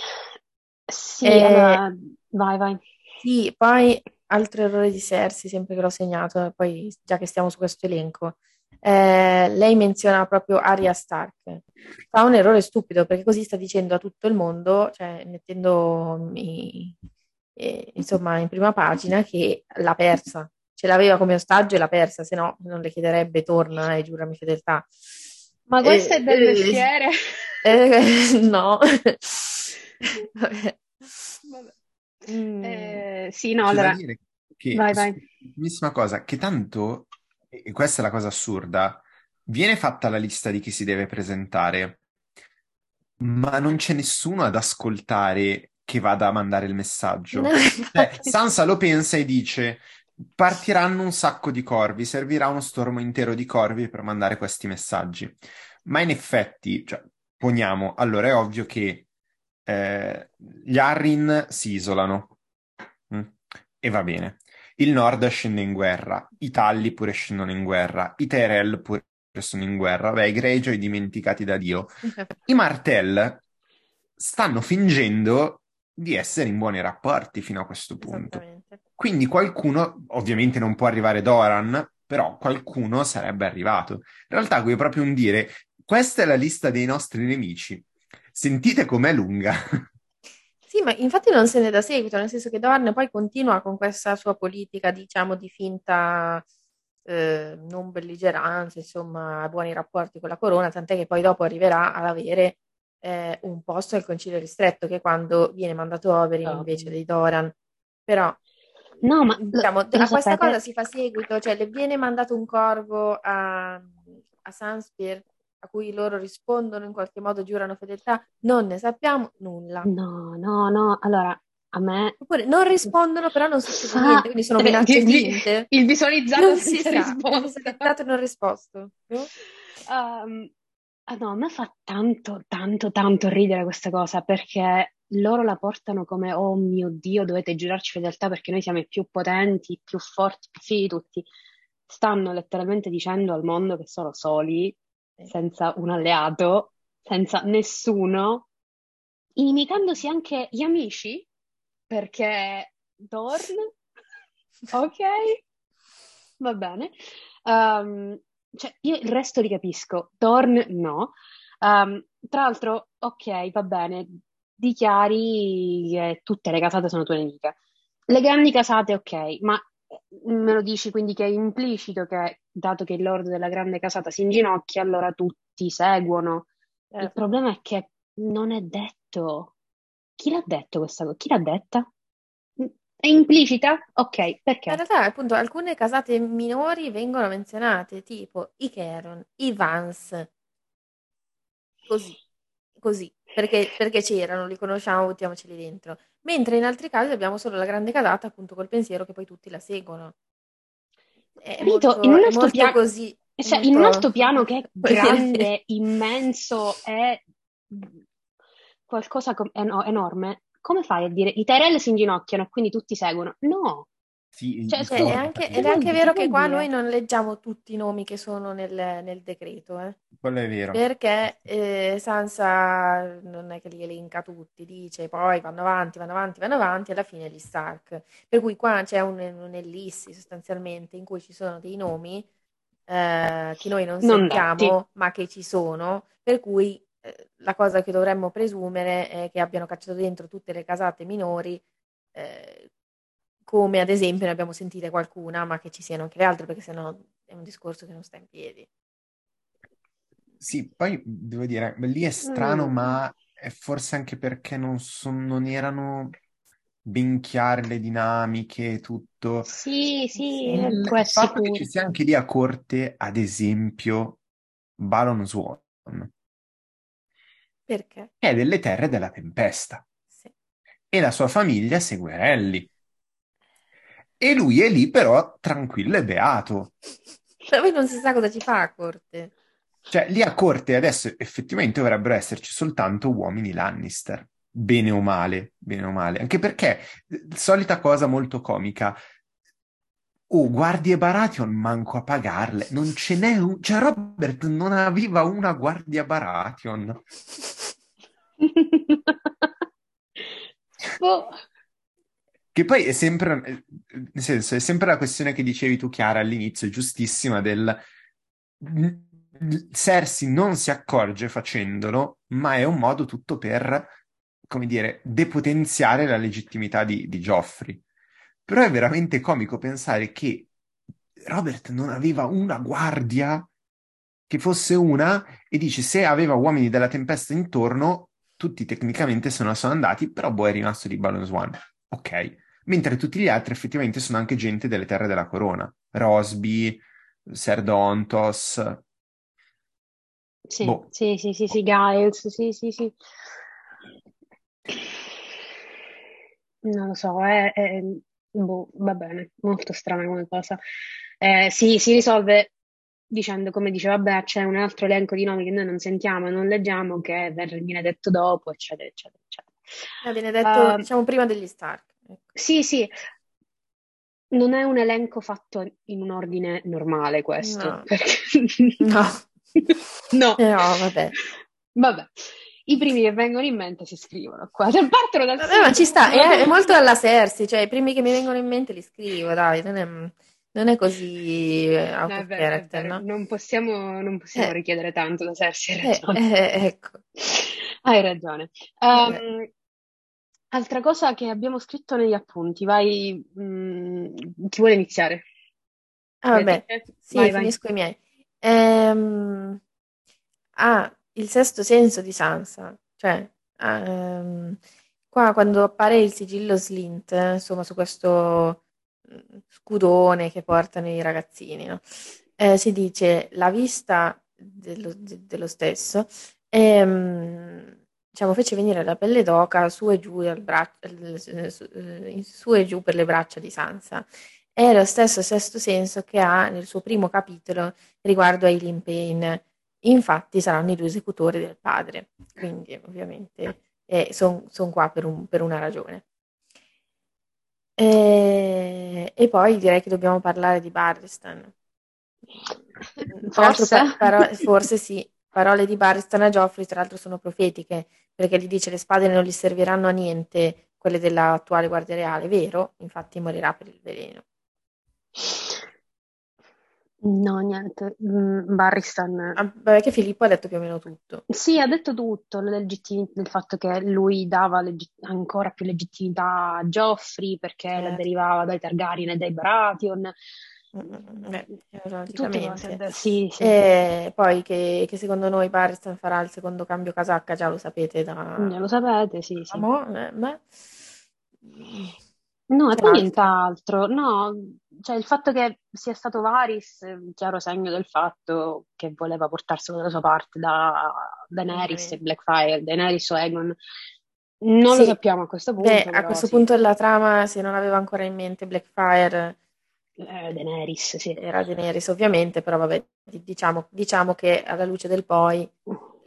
S1: Sì,
S2: Eh,
S1: allora, vai, vai.
S2: Sì, poi altro errore di Cersei, sempre che l'ho segnato, poi già che stiamo su questo elenco, eh, lei menziona proprio Arya Stark. Fa un errore stupido perché così sta dicendo a tutto il mondo, cioè mettendo i- eh, insomma in prima pagina che l'ha persa. Ce l'aveva come ostaggio e l'ha persa, se no non le chiederebbe torna e giurami fedeltà.
S1: Ma questo
S2: Eh,
S1: è del
S2: eh,
S1: mestiere.
S2: eh, [laughs] no. [laughs] Vabbè. Mm.
S1: Eh, sì, no,
S3: C'è
S1: allora,
S3: dire che,
S1: vai, vai.
S3: ultimissima cosa, che tanto, e questa è la cosa assurda, viene fatta la lista di chi si deve presentare, ma non c'è nessuno ad ascoltare che vada a mandare il messaggio.
S2: No,
S3: Cioè. Sansa lo pensa e dice: Partiranno un sacco di corvi, servirà uno stormo intero di corvi per mandare questi messaggi. Ma in effetti, cioè, poniamo, allora è ovvio che eh, gli Arryn si isolano mm, e va bene. Il Nord scende in guerra, i Talli pure scendono in guerra, i Tyrell pure sono in guerra, beh, i Greyjoy dimenticati da Dio. I Martell stanno fingendo di essere in buoni rapporti fino a questo punto. Quindi qualcuno, ovviamente non può arrivare Doran, però qualcuno sarebbe arrivato. In realtà qui è proprio un dire, questa è la lista dei nostri nemici. Sentite com'è lunga.
S2: Sì, ma infatti non se ne dà seguito, nel senso che Dorn poi continua con questa sua politica, diciamo, di finta eh, non belligeranza, insomma, buoni rapporti con la corona, tant'è che poi dopo arriverà ad avere eh, un posto al concilio ristretto, che è quando viene mandato Oberyn
S1: Oh.
S2: invece dei Doran. Però,
S1: No, ma
S2: diciamo,
S1: lo
S2: a questa
S1: sapete?
S2: cosa si fa seguito, cioè le viene mandato un corvo a, a Sunspear a cui loro rispondono, in qualche modo giurano fedeltà, non ne sappiamo nulla.
S1: No, no, no. Allora, a me
S2: Oppure non rispondono, però non succede
S1: fa
S2: niente, quindi sono minacce finte.
S1: il visualizzato
S2: Non si sa,
S1: risposta.
S2: rispettato e non risposto. No?
S1: Um, ah no, a me fa tanto, tanto, tanto ridere questa cosa perché loro la portano come oh mio Dio, dovete giurarci fedeltà perché noi siamo i più potenti, i più forti, più figli di tutti. Stanno letteralmente dicendo al mondo che sono soli, senza un alleato, senza nessuno, inimicandosi anche gli amici perché Dorn, [laughs] ok, va bene. Um, cioè, io il resto li capisco, Dorn no. Um, tra l'altro, ok, va bene, dichiari che tutte le casate sono tue nemiche. Le grandi casate, ok, ma me lo dici quindi che è implicito che, dato che il lord della grande casata si inginocchia, allora tutti seguono. Il
S2: Certo.
S1: problema è che non è detto. Chi l'ha detto questa cosa? Chi l'ha detta? È implicita? Ok, perché?
S2: In realtà, appunto, alcune casate minori vengono menzionate, tipo i Caron, i Vance, così, così, perché, perché c'erano, li conosciamo, buttiamoceli dentro. Mentre in altri casi abbiamo solo la grande casata, appunto col pensiero che poi tutti la seguono. È molto,
S1: in un
S2: è
S1: altro
S2: molto
S1: piano,
S2: così. è
S1: cioè, in un
S2: molto-
S1: altro piano che è [laughs] grande, immenso, è qualcosa com- eno- enorme, come fai a dire i Tyrell si inginocchiano e quindi tutti seguono? No,
S3: Sì,
S1: Cioè, se-
S2: È anche, ed è anche
S1: Che
S2: vero che qua noi non leggiamo tutti i nomi che sono nel, nel decreto, eh.
S3: quello è vero.
S2: Perché eh, Sansa non è che li elenca tutti, dice poi vanno avanti, vanno avanti, vanno avanti, alla fine gli Stark. Per cui qua c'è un, un'ellissi sostanzialmente in cui ci sono dei nomi eh, che noi non
S1: Non
S2: sentiamo,
S1: detti.
S2: ma che ci sono, per cui eh, la cosa che dovremmo presumere è che abbiano cacciato dentro tutte le casate minori, eh, come ad esempio ne abbiamo sentite qualcuna, ma che ci siano anche le altre, perché sennò è un discorso che non sta in piedi.
S3: Sì, poi devo dire, lì è strano,
S1: Mm.
S3: ma è forse anche perché non, son- non erano ben chiare le dinamiche, tutto.
S1: Sì, sì,
S3: Il,
S1: essere
S3: fatto che
S1: pure.
S3: ci sia anche lì a corte, ad esempio, Balon Swan,
S2: Perché?
S3: che è delle terre della tempesta,
S2: Sì.
S3: e la sua famiglia segue Relly. E lui è lì però tranquillo e beato.
S2: Poi non si sa cosa ci fa a corte.
S3: Cioè, lì a corte adesso effettivamente dovrebbero esserci soltanto uomini Lannister, bene o male, bene o male. Anche perché, eh, solita cosa molto comica, oh, guardie Baratheon manco a pagarle, non ce n'è un... Cioè, Robert non aveva una guardia Baratheon. [laughs] [laughs] [laughs]
S1: Boh.
S3: Che poi è sempre, eh, nel senso, è sempre la questione che dicevi tu, Chiara, all'inizio, giustissima, del Cersei non si accorge facendolo, ma è un modo tutto per, come dire, depotenziare la legittimità di, di Joffrey. Però è veramente comico pensare che Robert non aveva una guardia che fosse una, e dici se aveva uomini della tempesta intorno, tutti tecnicamente se ne sono andati, però boh è rimasto di Balon Swan. Ok. Mentre tutti gli altri effettivamente sono anche gente delle terre della corona. Rosby, Ser Dontos.
S1: Sì,
S3: Boh.
S1: sì, sì, sì, sì, Giles, sì, sì, sì. Non lo so, è, è- boh, va bene, molto strana come cosa. Eh, sì, si risolve dicendo, come dice, vabbè, c'è un altro elenco di nomi che noi non sentiamo e non leggiamo, che viene detto dopo, eccetera, eccetera, eccetera.
S2: Eh, viene detto,
S1: Eh,
S2: diciamo, prima degli Stark. Ecco.
S1: sì, sì, non è un elenco fatto in un ordine normale questo,
S2: No.
S1: perché... [laughs]
S2: No. [laughs]
S1: No.
S2: Eh, no, vabbè.
S1: Vabbè, i primi che vengono in mente si scrivono qua, cioè partono dal
S2: Vabbè, ma ci sta, è, è molto alla Cersei, cioè i primi che mi vengono in mente li scrivo, dai, non è, non è così eh, out
S1: No, vero,
S2: character, no?
S1: Non possiamo, non possiamo
S2: Eh.
S1: richiedere tanto da Cersei, hai
S2: Eh,
S1: ragione.
S2: eh, ecco.
S1: Hai ragione.
S2: Vabbè.
S1: Altra cosa che abbiamo scritto negli appunti, vai, mm, chi vuole iniziare?
S2: Ah, vabbè,
S1: Beatrice?
S2: sì,
S1: Vai, vai.
S2: finisco i miei. Ehm, ah, il sesto senso di Sansa, cioè, ehm, qua quando appare il sigillo Slint, eh, insomma, su questo mm, scudone che portano i ragazzini, no? Eh, si dice la vista dello, de- dello stesso, ehm, diciamo, fece venire la pelle d'oca su e giù, al bra- eh, su, eh, e giù per le braccia di Sansa. È lo stesso sesto senso che ha nel suo primo capitolo riguardo a Eileen Payne. Infatti saranno i due esecutori del padre, quindi ovviamente sono qua per, un- per una ragione. E, e poi direi che dobbiamo parlare di Barristan.
S1: Forse?
S2: pa- paro- forse sì, parole di Barristan a Joffrey tra l'altro sono profetiche, perché gli dice le spade non gli serviranno a niente, quelle dell'attuale Guardia Reale, vero? Infatti morirà per il veleno.
S1: No, niente. Mm, Barristan.
S2: Ah, vabbè che Filippo ha detto più o meno tutto.
S1: Sì, ha detto tutto, la legittimi- del fatto che lui dava leggi- ancora più legittimità a Joffrey perché la
S2: Certo.
S1: derivava dai Targaryen e dai Baratheon.
S2: Mm, mm, mm, beh,
S1: cose da- Sì, sì.
S2: E poi che, che secondo noi Barristan farà il secondo cambio casacca, già lo sapete da...
S1: Lo sapete, sì, sì.
S2: Amo, eh, beh.
S1: No, e poi
S2: altro?
S1: nient'altro. No, cioè il fatto che sia stato Varys è un chiaro segno del fatto che voleva portarselo dalla sua parte da Daenerys e
S2: Ovviamente.
S1: Blackfire, Daenerys o Aegon. Non lo
S2: Sì,
S1: sappiamo a questo
S2: beh,
S1: punto,
S2: a
S1: però
S2: questo
S1: sì,
S2: punto della trama, se non aveva ancora in mente Blackfire,
S1: eh, Daenerys, sì.
S2: era Daenerys ovviamente, però vabbè, di- diciamo, diciamo che alla luce del poi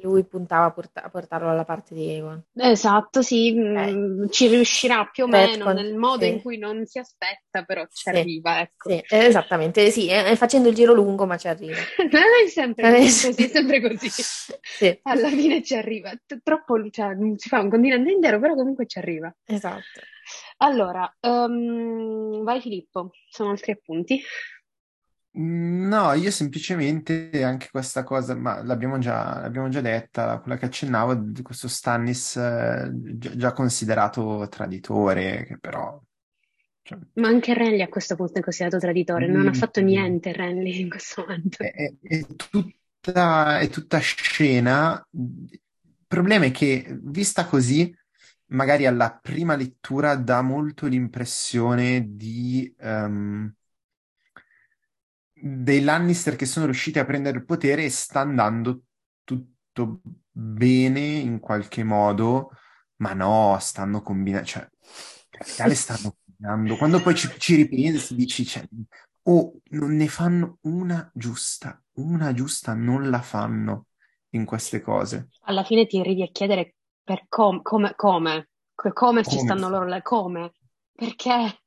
S2: lui puntava a, porta- a portarlo alla parte di Aegon.
S1: Esatto, sì, mm, ci riuscirà più o meno
S2: Retcon,
S1: nel modo in
S2: sì,
S1: cui non si aspetta, però ci
S2: sì,
S1: arriva, ecco.
S2: sì, eh, esattamente, sì, eh, facendo il giro lungo, ma ci arriva. [laughs]
S1: È sempre
S2: Eh,
S1: così, è sempre così. [laughs]
S2: Sì,
S1: Alla fine ci arriva. T- Troppo, cioè, si fa un continente intero, però comunque ci arriva.
S2: esatto.
S1: Allora, ehm, vai Filippo, sono altri appunti.
S3: No, io semplicemente anche questa cosa, ma l'abbiamo già, l'abbiamo già detta, quella che accennavo di questo Stannis eh, già, considerato traditore, che però cioè,
S1: Ma anche Renly a questo punto è considerato traditore, non ha fatto niente Renly in questo momento.
S3: è, è- è tutta, è tutta scena. Il problema è che, vista così, magari alla prima lettura dà molto l'impressione di, ehm, dei Lannister che sono riusciti a prendere il potere e sta andando tutto bene in qualche modo, ma no, stanno combinando, cioè, in realtà stanno [laughs] combinando. Quando poi ci, ci ripensi, dici, cioè, oh, non ne fanno una giusta, una giusta non la fanno in queste cose.
S1: Alla fine ti arrivi a chiedere per com- come, come, Co- come ci
S3: Come?
S1: stanno loro, là, come, perché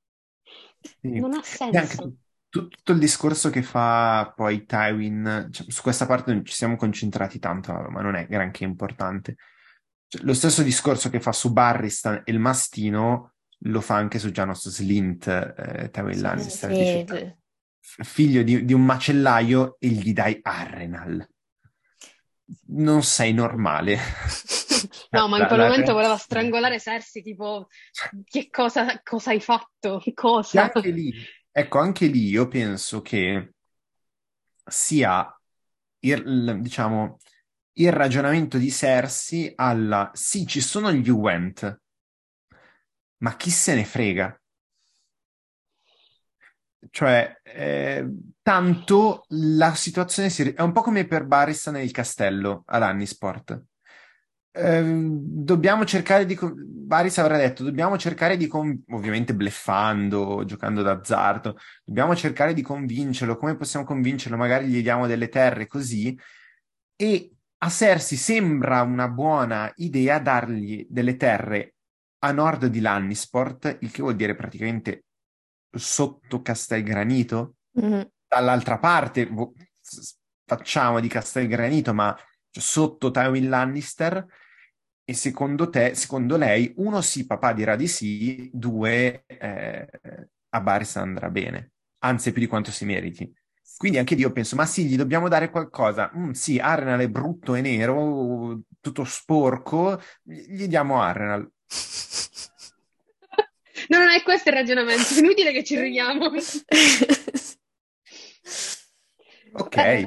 S3: Sì.
S1: non ha senso.
S3: tu- tu- tutto il discorso che fa poi Tywin, cioè, su questa parte non ci siamo concentrati tanto, ma non è granché importante. Cioè, lo stesso discorso che fa su Barristan e il mastino lo fa anche su Janos Slint, eh, Tywin
S2: Sì,
S3: Lannister.
S2: sì,
S3: Dice,
S2: d-
S3: "F- figlio di, di un macellaio e gli dai Arrenal. Non sei normale. [laughs]
S1: No, ma in
S3: La-
S1: quel
S3: la
S1: momento voleva
S3: reazione.
S1: strangolare Cersei, tipo, che cosa, cosa hai fatto? [laughs] Cosa?
S3: anche lì, ecco, anche lì io penso che sia il, diciamo, il ragionamento di Cersei alla sì, ci sono gli Went, ma chi se ne frega? Cioè, eh, tanto la situazione si... è un po' come per Barristan nel castello all'Annisport. Ehm, dobbiamo cercare di... Varys avrà detto, dobbiamo cercare di... ovviamente bleffando, giocando d'azzardo, dobbiamo cercare di convincerlo. Come possiamo convincerlo? Magari gli diamo delle terre così. E a Cersei sembra una buona idea dargli delle terre a nord di Lannisport, il che vuol dire praticamente sotto Castelgranito
S2: Mhm.
S3: dall'altra parte facciamo di Castelgranito, ma cioè, sotto Tywin Lannister. E secondo te, secondo lei, uno sì, papà dirà di sì, due eh, a Barris andrà bene, anzi più di quanto si meriti. Quindi anche io penso, ma sì, gli dobbiamo dare qualcosa. Mm, sì, Arenal è brutto e nero, tutto sporco, gli diamo Arenal. [laughs]
S1: No, non è questo il ragionamento, è inutile che ci ridiamo. [laughs]
S3: Ok,
S1: Eh.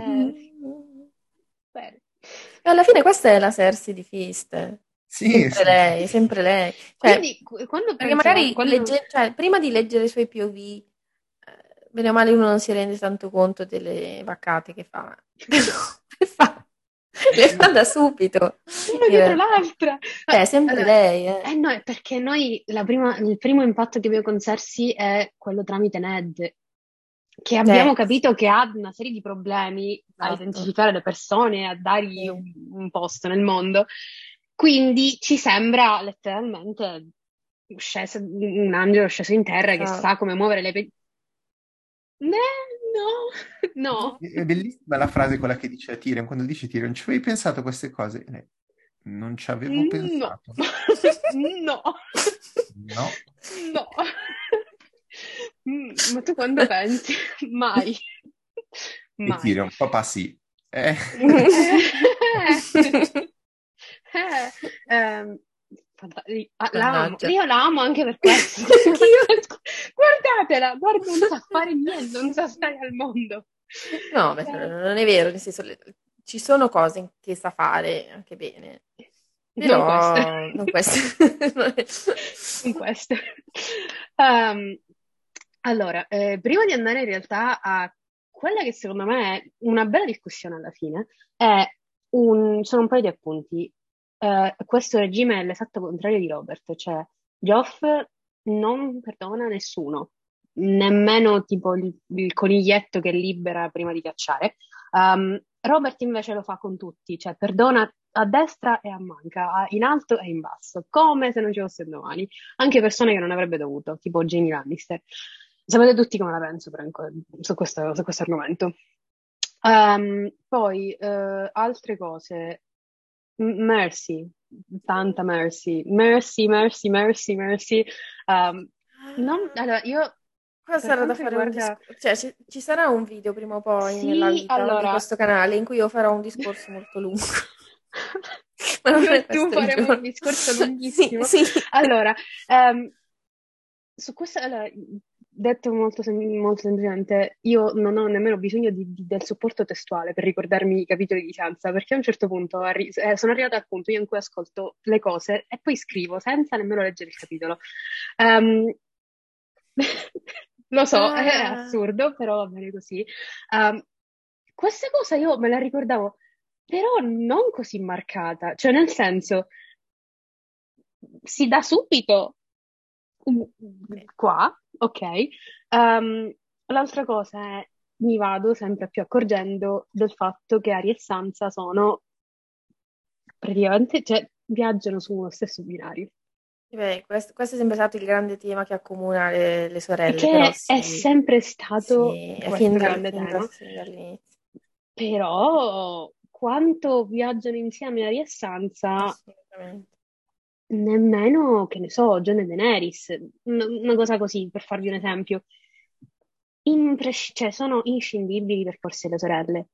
S2: Alla fine questa è la Cersei di Fist.
S3: Sì,
S2: Sempre
S3: sì.
S2: lei, sempre lei. Cioè,
S1: Quindi, qu- quando
S2: perché magari
S1: quando-
S2: legge- cioè, prima di leggere i suoi POV, eh, bene o male uno non si rende tanto conto delle vaccate che fa. le [laughs] fa, le fa da subito.
S1: una dietro l'altra.
S2: È sempre
S1: Allora,
S2: lei, eh.
S1: Eh no, è perché noi la prima- il primo impatto che abbiamo con Cersei è quello tramite Ned, che abbiamo
S2: Sì.
S1: capito che ha una serie di problemi a
S2: Esatto.
S1: identificare le persone, a dargli un, un posto nel mondo. Quindi ci sembra letteralmente sceso, un angelo sceso in terra che
S2: Esatto.
S1: sa come muovere le pe... Ne- no, [laughs] no.
S3: È bellissima la frase quella che dice a Tyrion, quando dice Tyrion, ci avevi pensato a queste cose? E lei, non ci avevo
S1: No,
S3: pensato. [laughs]
S1: no,
S3: No.
S1: no. Mm, Ma tu quando [laughs] pensi? Mai.
S3: E
S1: Mai.
S3: Tyrion, papà sì. Eh.
S1: Eh, ehm, ah, la amo.
S2: Mannaggia.
S1: Io la amo anche per [laughs] questo. [laughs] Guardatela, guarda, non sa fare niente, non sa stare al mondo.
S2: No, beh, non è vero, nel senso, ci sono cose che sa fare anche bene. No,
S1: Non
S2: non
S1: questo. [laughs]
S2: questo.
S1: In questo. Ehm, allora, eh, prima di andare in realtà a quella che secondo me è una bella discussione alla fine, è un, sono un paio di appunti. Eh, questo regime è l'esatto contrario di Robert, cioè Geoff non perdona nessuno, nemmeno tipo il, il coniglietto che libera prima di cacciare. Um, Robert invece lo fa con tutti, cioè perdona a destra e a manca, in alto e in basso, come se non ci fosse domani. Anche persone che non avrebbe dovuto, tipo Jamie Lannister. Sapete tutti come la penso Franco, su questo, su questo argomento. Um, poi, uh, altre cose. Mercy, tanta mercy. Mercy, mercy, mercy, mercy. Um, non, allora, io per
S2: sarà da fare un
S1: riguarda...
S2: discorso, cioè ci, ci sarà un video prima o poi nella
S1: Sì,
S2: vita di
S1: allora...
S2: questo canale in cui io farò un discorso molto lungo. [laughs] Ma non
S1: Io tu
S2: questo
S1: faremo un discorso [laughs]
S2: Sì,
S1: lunghissimo.
S2: sì.
S1: Allora, ehm, su questo, allora, detto molto, sem- molto semplicemente, io non ho nemmeno bisogno di- di- del supporto testuale per ricordarmi i capitoli di Sansa, perché a un certo punto arri- eh, sono arrivata al punto io in cui ascolto le cose e poi scrivo senza nemmeno leggere il capitolo. Ehm, [laughs] lo so, è
S2: Ah,
S1: assurdo, però va bene così. Ehm, questa cosa io me la ricordavo, però non così marcata, cioè nel senso, si dà subito qua, ok? Ehm, l'altra cosa è, mi vado sempre più accorgendo del fatto che Ari e Sansa sono praticamente, cioè, viaggiano su uno stesso binario.
S2: beh, questo, questo è sempre stato il grande tema che accomuna le, le sorelle,
S1: che
S2: però
S1: è
S2: sì,
S1: sempre stato
S2: sì, dal-
S1: grande tema.
S2: sì, dall'inizio,
S1: Però quanto viaggiano insieme Ari e Sansa. Nemmeno, che ne so, Jon e Daenerys, una, cosa così, per farvi un esempio. Impres- cioè, sono inscindibili per forza le sorelle.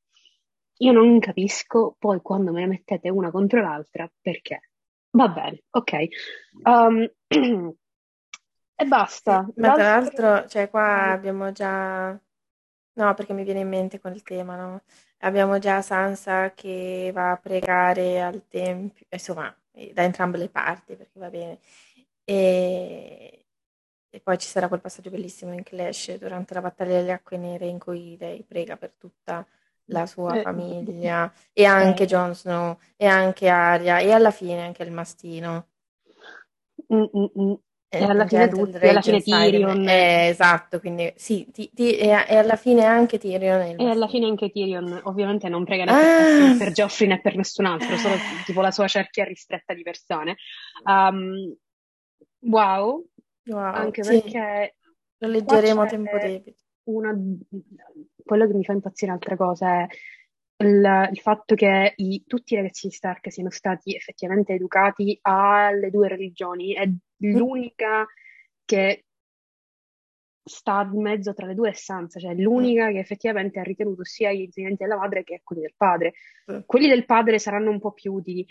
S1: Io non capisco poi quando me ne mettete una contro l'altra perché. Va bene, ok. Um, [clears throat] e basta.
S2: ma tra
S1: L'altro...
S2: cioè qua abbiamo già, no, perché mi viene in mente il tema, no? Abbiamo già Sansa che va a pregare al tempio, insomma, da entrambe le parti, perché va bene. E, e poi ci sarà quel passaggio bellissimo in Clash durante la battaglia delle acque nere in cui lei prega per tutta la sua
S1: Eh,
S2: famiglia e anche Jon Snow e anche Arya e alla fine anche il mastino.
S1: mm, mm, mm. E alla fine tutti, alla fine Tyrion.
S2: eh, esatto, quindi sì, ti- ti- e, e alla fine anche Tyrion e
S1: E alla fine anche Tyrion ovviamente non prega né
S2: Ah,
S1: per Joffrey né per nessun altro, solo tipo la sua cerchia ristretta di persone. Um, wow,
S2: wow,
S1: anche
S2: sì,
S1: perché
S2: lo leggeremo a tempo debito.
S1: una... Quello che mi fa impazzire altra cosa è il, il fatto che i- tutti i ragazzi di Stark siano stati effettivamente educati alle due religioni. È
S2: Mm,
S1: l'unica che sta in mezzo tra le due Sansa, cioè
S2: mm,
S1: l'unica che effettivamente ha ritenuto sia gli insegnamenti della madre che quelli del padre.
S2: sì.
S1: Quelli del padre saranno un po' più utili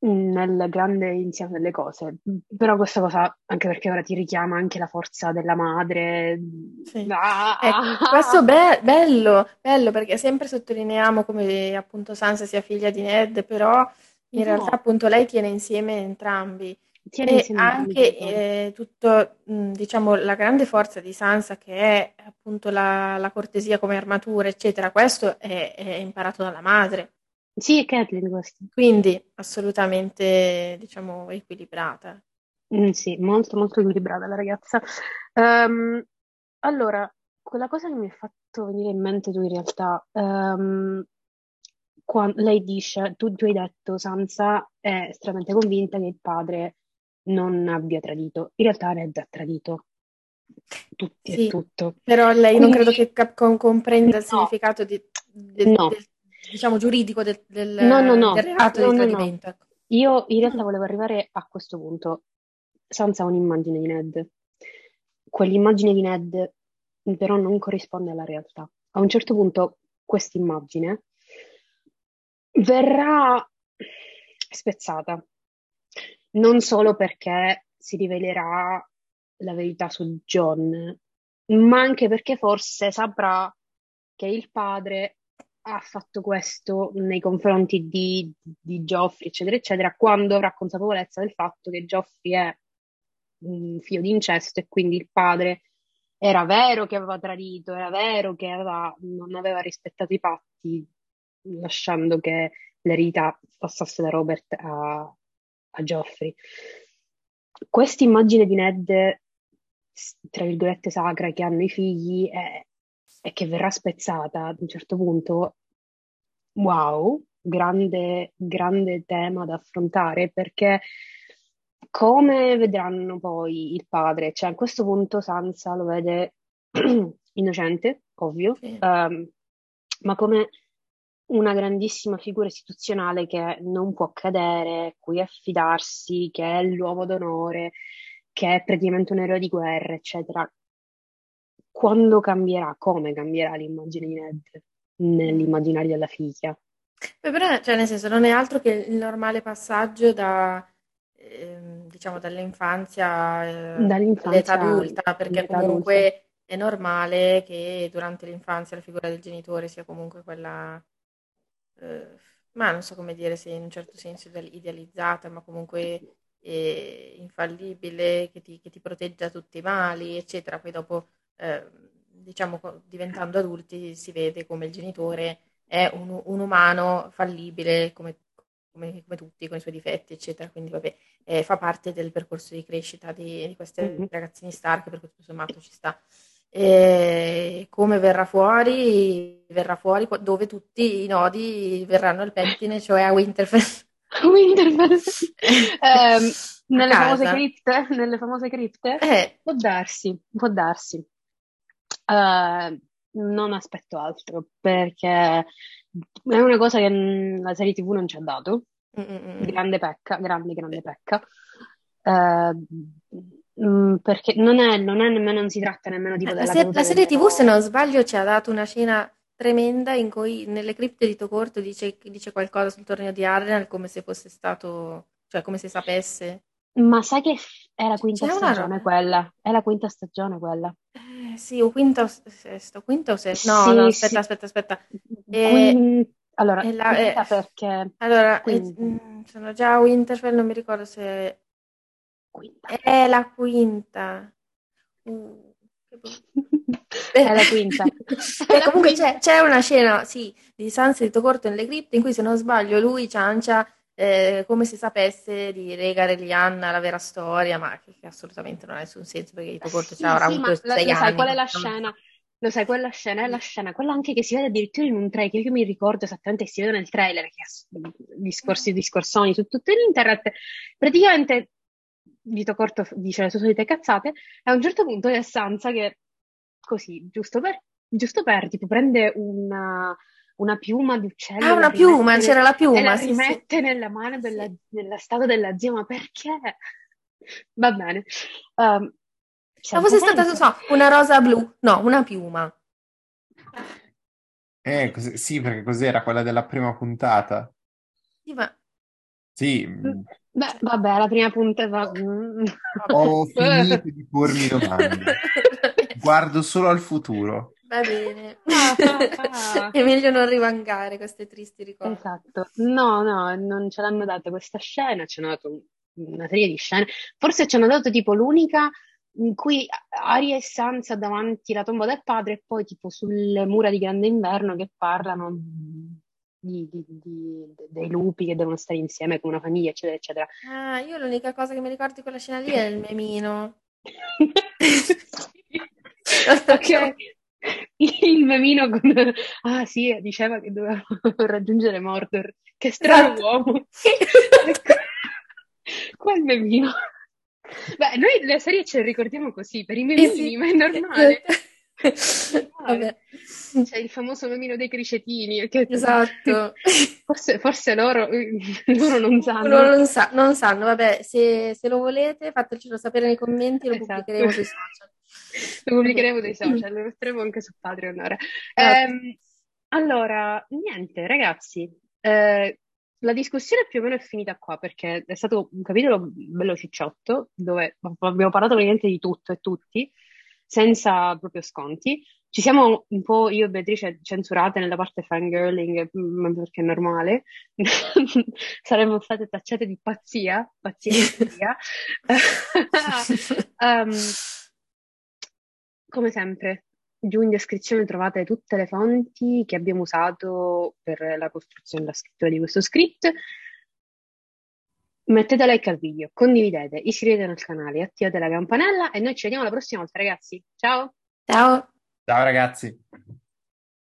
S1: nel grande insieme delle cose, però questa cosa, anche perché ora ti richiama anche la forza della madre.
S2: Sì.
S1: Ah,
S2: Ecco, questo be- bello, bello perché sempre sottolineiamo come appunto Sansa sia figlia di Ned, però in realtà
S1: no,
S2: appunto lei tiene insieme entrambi
S1: tiene
S2: e
S1: insieme
S2: anche
S1: genitori.
S2: eh, tutto, mh, diciamo, la grande forza di Sansa che è appunto la, la cortesia come armatura, eccetera, questo è, è imparato dalla madre,
S1: Sì, è Catelyn questo.
S2: quindi assolutamente, diciamo, equilibrata.
S1: Mm, sì, molto molto equilibrata la ragazza. Ehm, allora, quella cosa che mi ha fatto venire in mente tu in realtà, ehm, quan- lei dice, tu, tu hai detto, Sansa è estremamente convinta che il padre non abbia tradito. In realtà Ned ha tradito tutti e
S2: Sì,
S1: tutto.
S2: però lei non credo
S1: Quindi,
S2: che cap- con- comprenda il
S1: no,
S2: significato di- del,
S1: no,
S2: del, diciamo, giuridico del, del-
S1: no, no, no,
S2: del reato
S1: no,
S2: di
S1: no, no.
S2: tradimento. ecco.
S1: Io in realtà volevo arrivare a questo punto. Ha un'immagine di Ned. Quell'immagine di Ned però non corrisponde alla realtà. A un certo punto questa immagine verrà spezzata, non solo perché si rivelerà la verità su John, ma anche perché forse saprà che il padre ha fatto questo nei confronti di, di Geoffrey, eccetera, eccetera, quando avrà consapevolezza del fatto che Geoffrey è un figlio di incesto e quindi il padre era vero che aveva tradito, era vero che aveva, non aveva rispettato i patti, lasciando che l'eredità passasse da Robert a, a Geoffrey. Questa immagine di Ned, tra virgolette, sacra che hanno i figli è, e che verrà spezzata ad un certo punto, wow, grande, grande tema da affrontare perché come vedranno poi il padre, cioè a questo punto Sansa lo vede [clears throat] innocente, ovvio, sì. um, ma come una grandissima figura istituzionale che non può cadere, cui affidarsi, che è l'uomo d'onore, che è praticamente un eroe di guerra, eccetera. Quando cambierà, come cambierà l'immagine di Ned nell'immaginario della figlia?
S2: Beh, però, cioè, nel senso, non è altro che il normale passaggio da Ehm, diciamo dall'infanzia, eh,
S1: Dall'infanzia
S2: all'età adulta, perché
S1: all'età
S2: comunque
S1: adulta.
S2: è normale che durante l'infanzia la figura del genitore sia comunque quella, eh, ma non so come dire se in un certo senso idealizzata, ma comunque eh, infallibile, che ti, che ti protegge da tutti i mali, eccetera. Poi dopo, eh, diciamo, diventando adulti si vede come il genitore è un, un umano fallibile come come, come, tutti, con i suoi difetti, eccetera. Quindi, vabbè, eh, fa parte del percorso di crescita di, di queste mm-hmm. ragazzine Stark, per tutto sommato ci sta. E come verrà fuori? Verrà fuori dove tutti i nodi verranno al pettine, cioè a Winterfell. [laughs]
S1: Winterfell. [laughs] eh, nelle, famose cripte, nelle famose cripte?
S2: Eh.
S1: Può darsi, può darsi. Uh, non aspetto altro perché è una cosa che la serie TV non ci ha dato. Mm-mm. Grande pecca, grande, grande pecca. Uh, perché non è, non è nemmeno, non si tratta nemmeno tipo
S2: la
S1: della
S2: se- La serie TV, se non sbaglio, ci ha dato una scena tremenda in cui nelle cripte di Tocorto dice, dice qualcosa sul torneo di Ardenal come se fosse stato, cioè come se sapesse.
S1: Ma sai che è la quinta C'è stagione quella? È la quinta stagione quella.
S2: Eh, sì, o quinta o sesto, quinta o sesto? No, sì, no, aspetta, sì. aspetta, aspetta.
S1: E, allora, la, eh,
S2: perché... Allora, eh, sono già a Winterfell, non mi ricordo se...
S1: Quinta.
S2: È la quinta. Uh, [laughs]
S1: è la quinta. [laughs]
S2: La comunque. C'è, c'è, una scena, sì, di Sansa di Tocorto nelle cripte in cui, se non sbaglio, lui ciancia eh, come se sapesse di legare Lianna alla vera storia, ma che, che assolutamente non ha nessun senso perché Ito Corto sì, avrà
S1: sì,
S2: avuto sei
S1: lo
S2: anni.
S1: sai qual è la scena? Lo sai, quella scena è la scena, quella anche che si vede addirittura in un trailer, che io mi ricordo esattamente che si vede nel trailer, che ha discorsi discorsoni su tutto l'internet. Praticamente Vito Corto dice le sue solite cazzate, e a un certo punto è Sansa che, così, giusto per, giusto per tipo, prende una, una piuma di uccello.
S2: Ah, una piuma, c'era la piuma.
S1: E la
S2: sì,
S1: rimette sì. nella mano della, sì. nella statua della zia, ma perché? Va bene. Um,
S2: ma fosse stata, non so, una rosa blu. No, una piuma.
S3: Eh, cos- sì, perché cos'era quella della prima puntata?
S2: Sì, ma...
S3: Sì.
S1: Beh, vabbè, la prima puntata...
S3: Ho finito di pormi domande. [laughs] Guardo solo al futuro.
S2: Va bene. [laughs] È meglio non rivangare queste tristi ricordi.
S1: Esatto. No, no, non ce l'hanno data questa scena, ci hanno dato una serie di scene. Forse ci hanno dato tipo l'unica in cui Aria e Sansa davanti alla tomba del padre e poi tipo sulle mura di Grande Inverno che parlano di, di, di, dei lupi che devono stare insieme come una famiglia, eccetera, eccetera.
S2: Ah, io l'unica cosa che mi ricordo di quella scena lì è il memino. [laughs]
S1: ok, il memino con... Ah sì, diceva che doveva [laughs] raggiungere Mordor. Che strano esatto. uomo. [laughs] Quel memino. Beh, noi le serie ce le ricordiamo così, per i memini, sì. ma è normale. [laughs]
S2: Vabbè.
S1: C'è il famoso memino dei cricetini. Che...
S2: Esatto.
S1: Forse, forse loro, loro, non sanno.
S2: Loro non, sa- non sanno, vabbè, se, se, lo volete fatecelo sapere nei commenti, lo esatto. pubblicheremo sui social.
S1: Lo pubblicheremo sui social, lo metteremo anche su Patreon ora. Eh, allora, niente, ragazzi, eh, la discussione più o meno è finita qua perché è stato un capitolo bello cicciotto dove abbiamo parlato praticamente di tutto e tutti senza proprio sconti. ci siamo un po' io e Beatrice censurate nella parte fangirling, ma perché è normale. [laughs] Saremmo state tacciate di pazzia, pazzia pazzia. um, [laughs] [laughs] come sempre, giù in descrizione trovate tutte le fonti che abbiamo usato per la costruzione e la scrittura di questo script. Mettete like al video, condividete, iscrivetevi al canale, attivate la campanella e noi ci vediamo la prossima volta, ragazzi. Ciao!
S2: Ciao!
S3: Ciao ragazzi.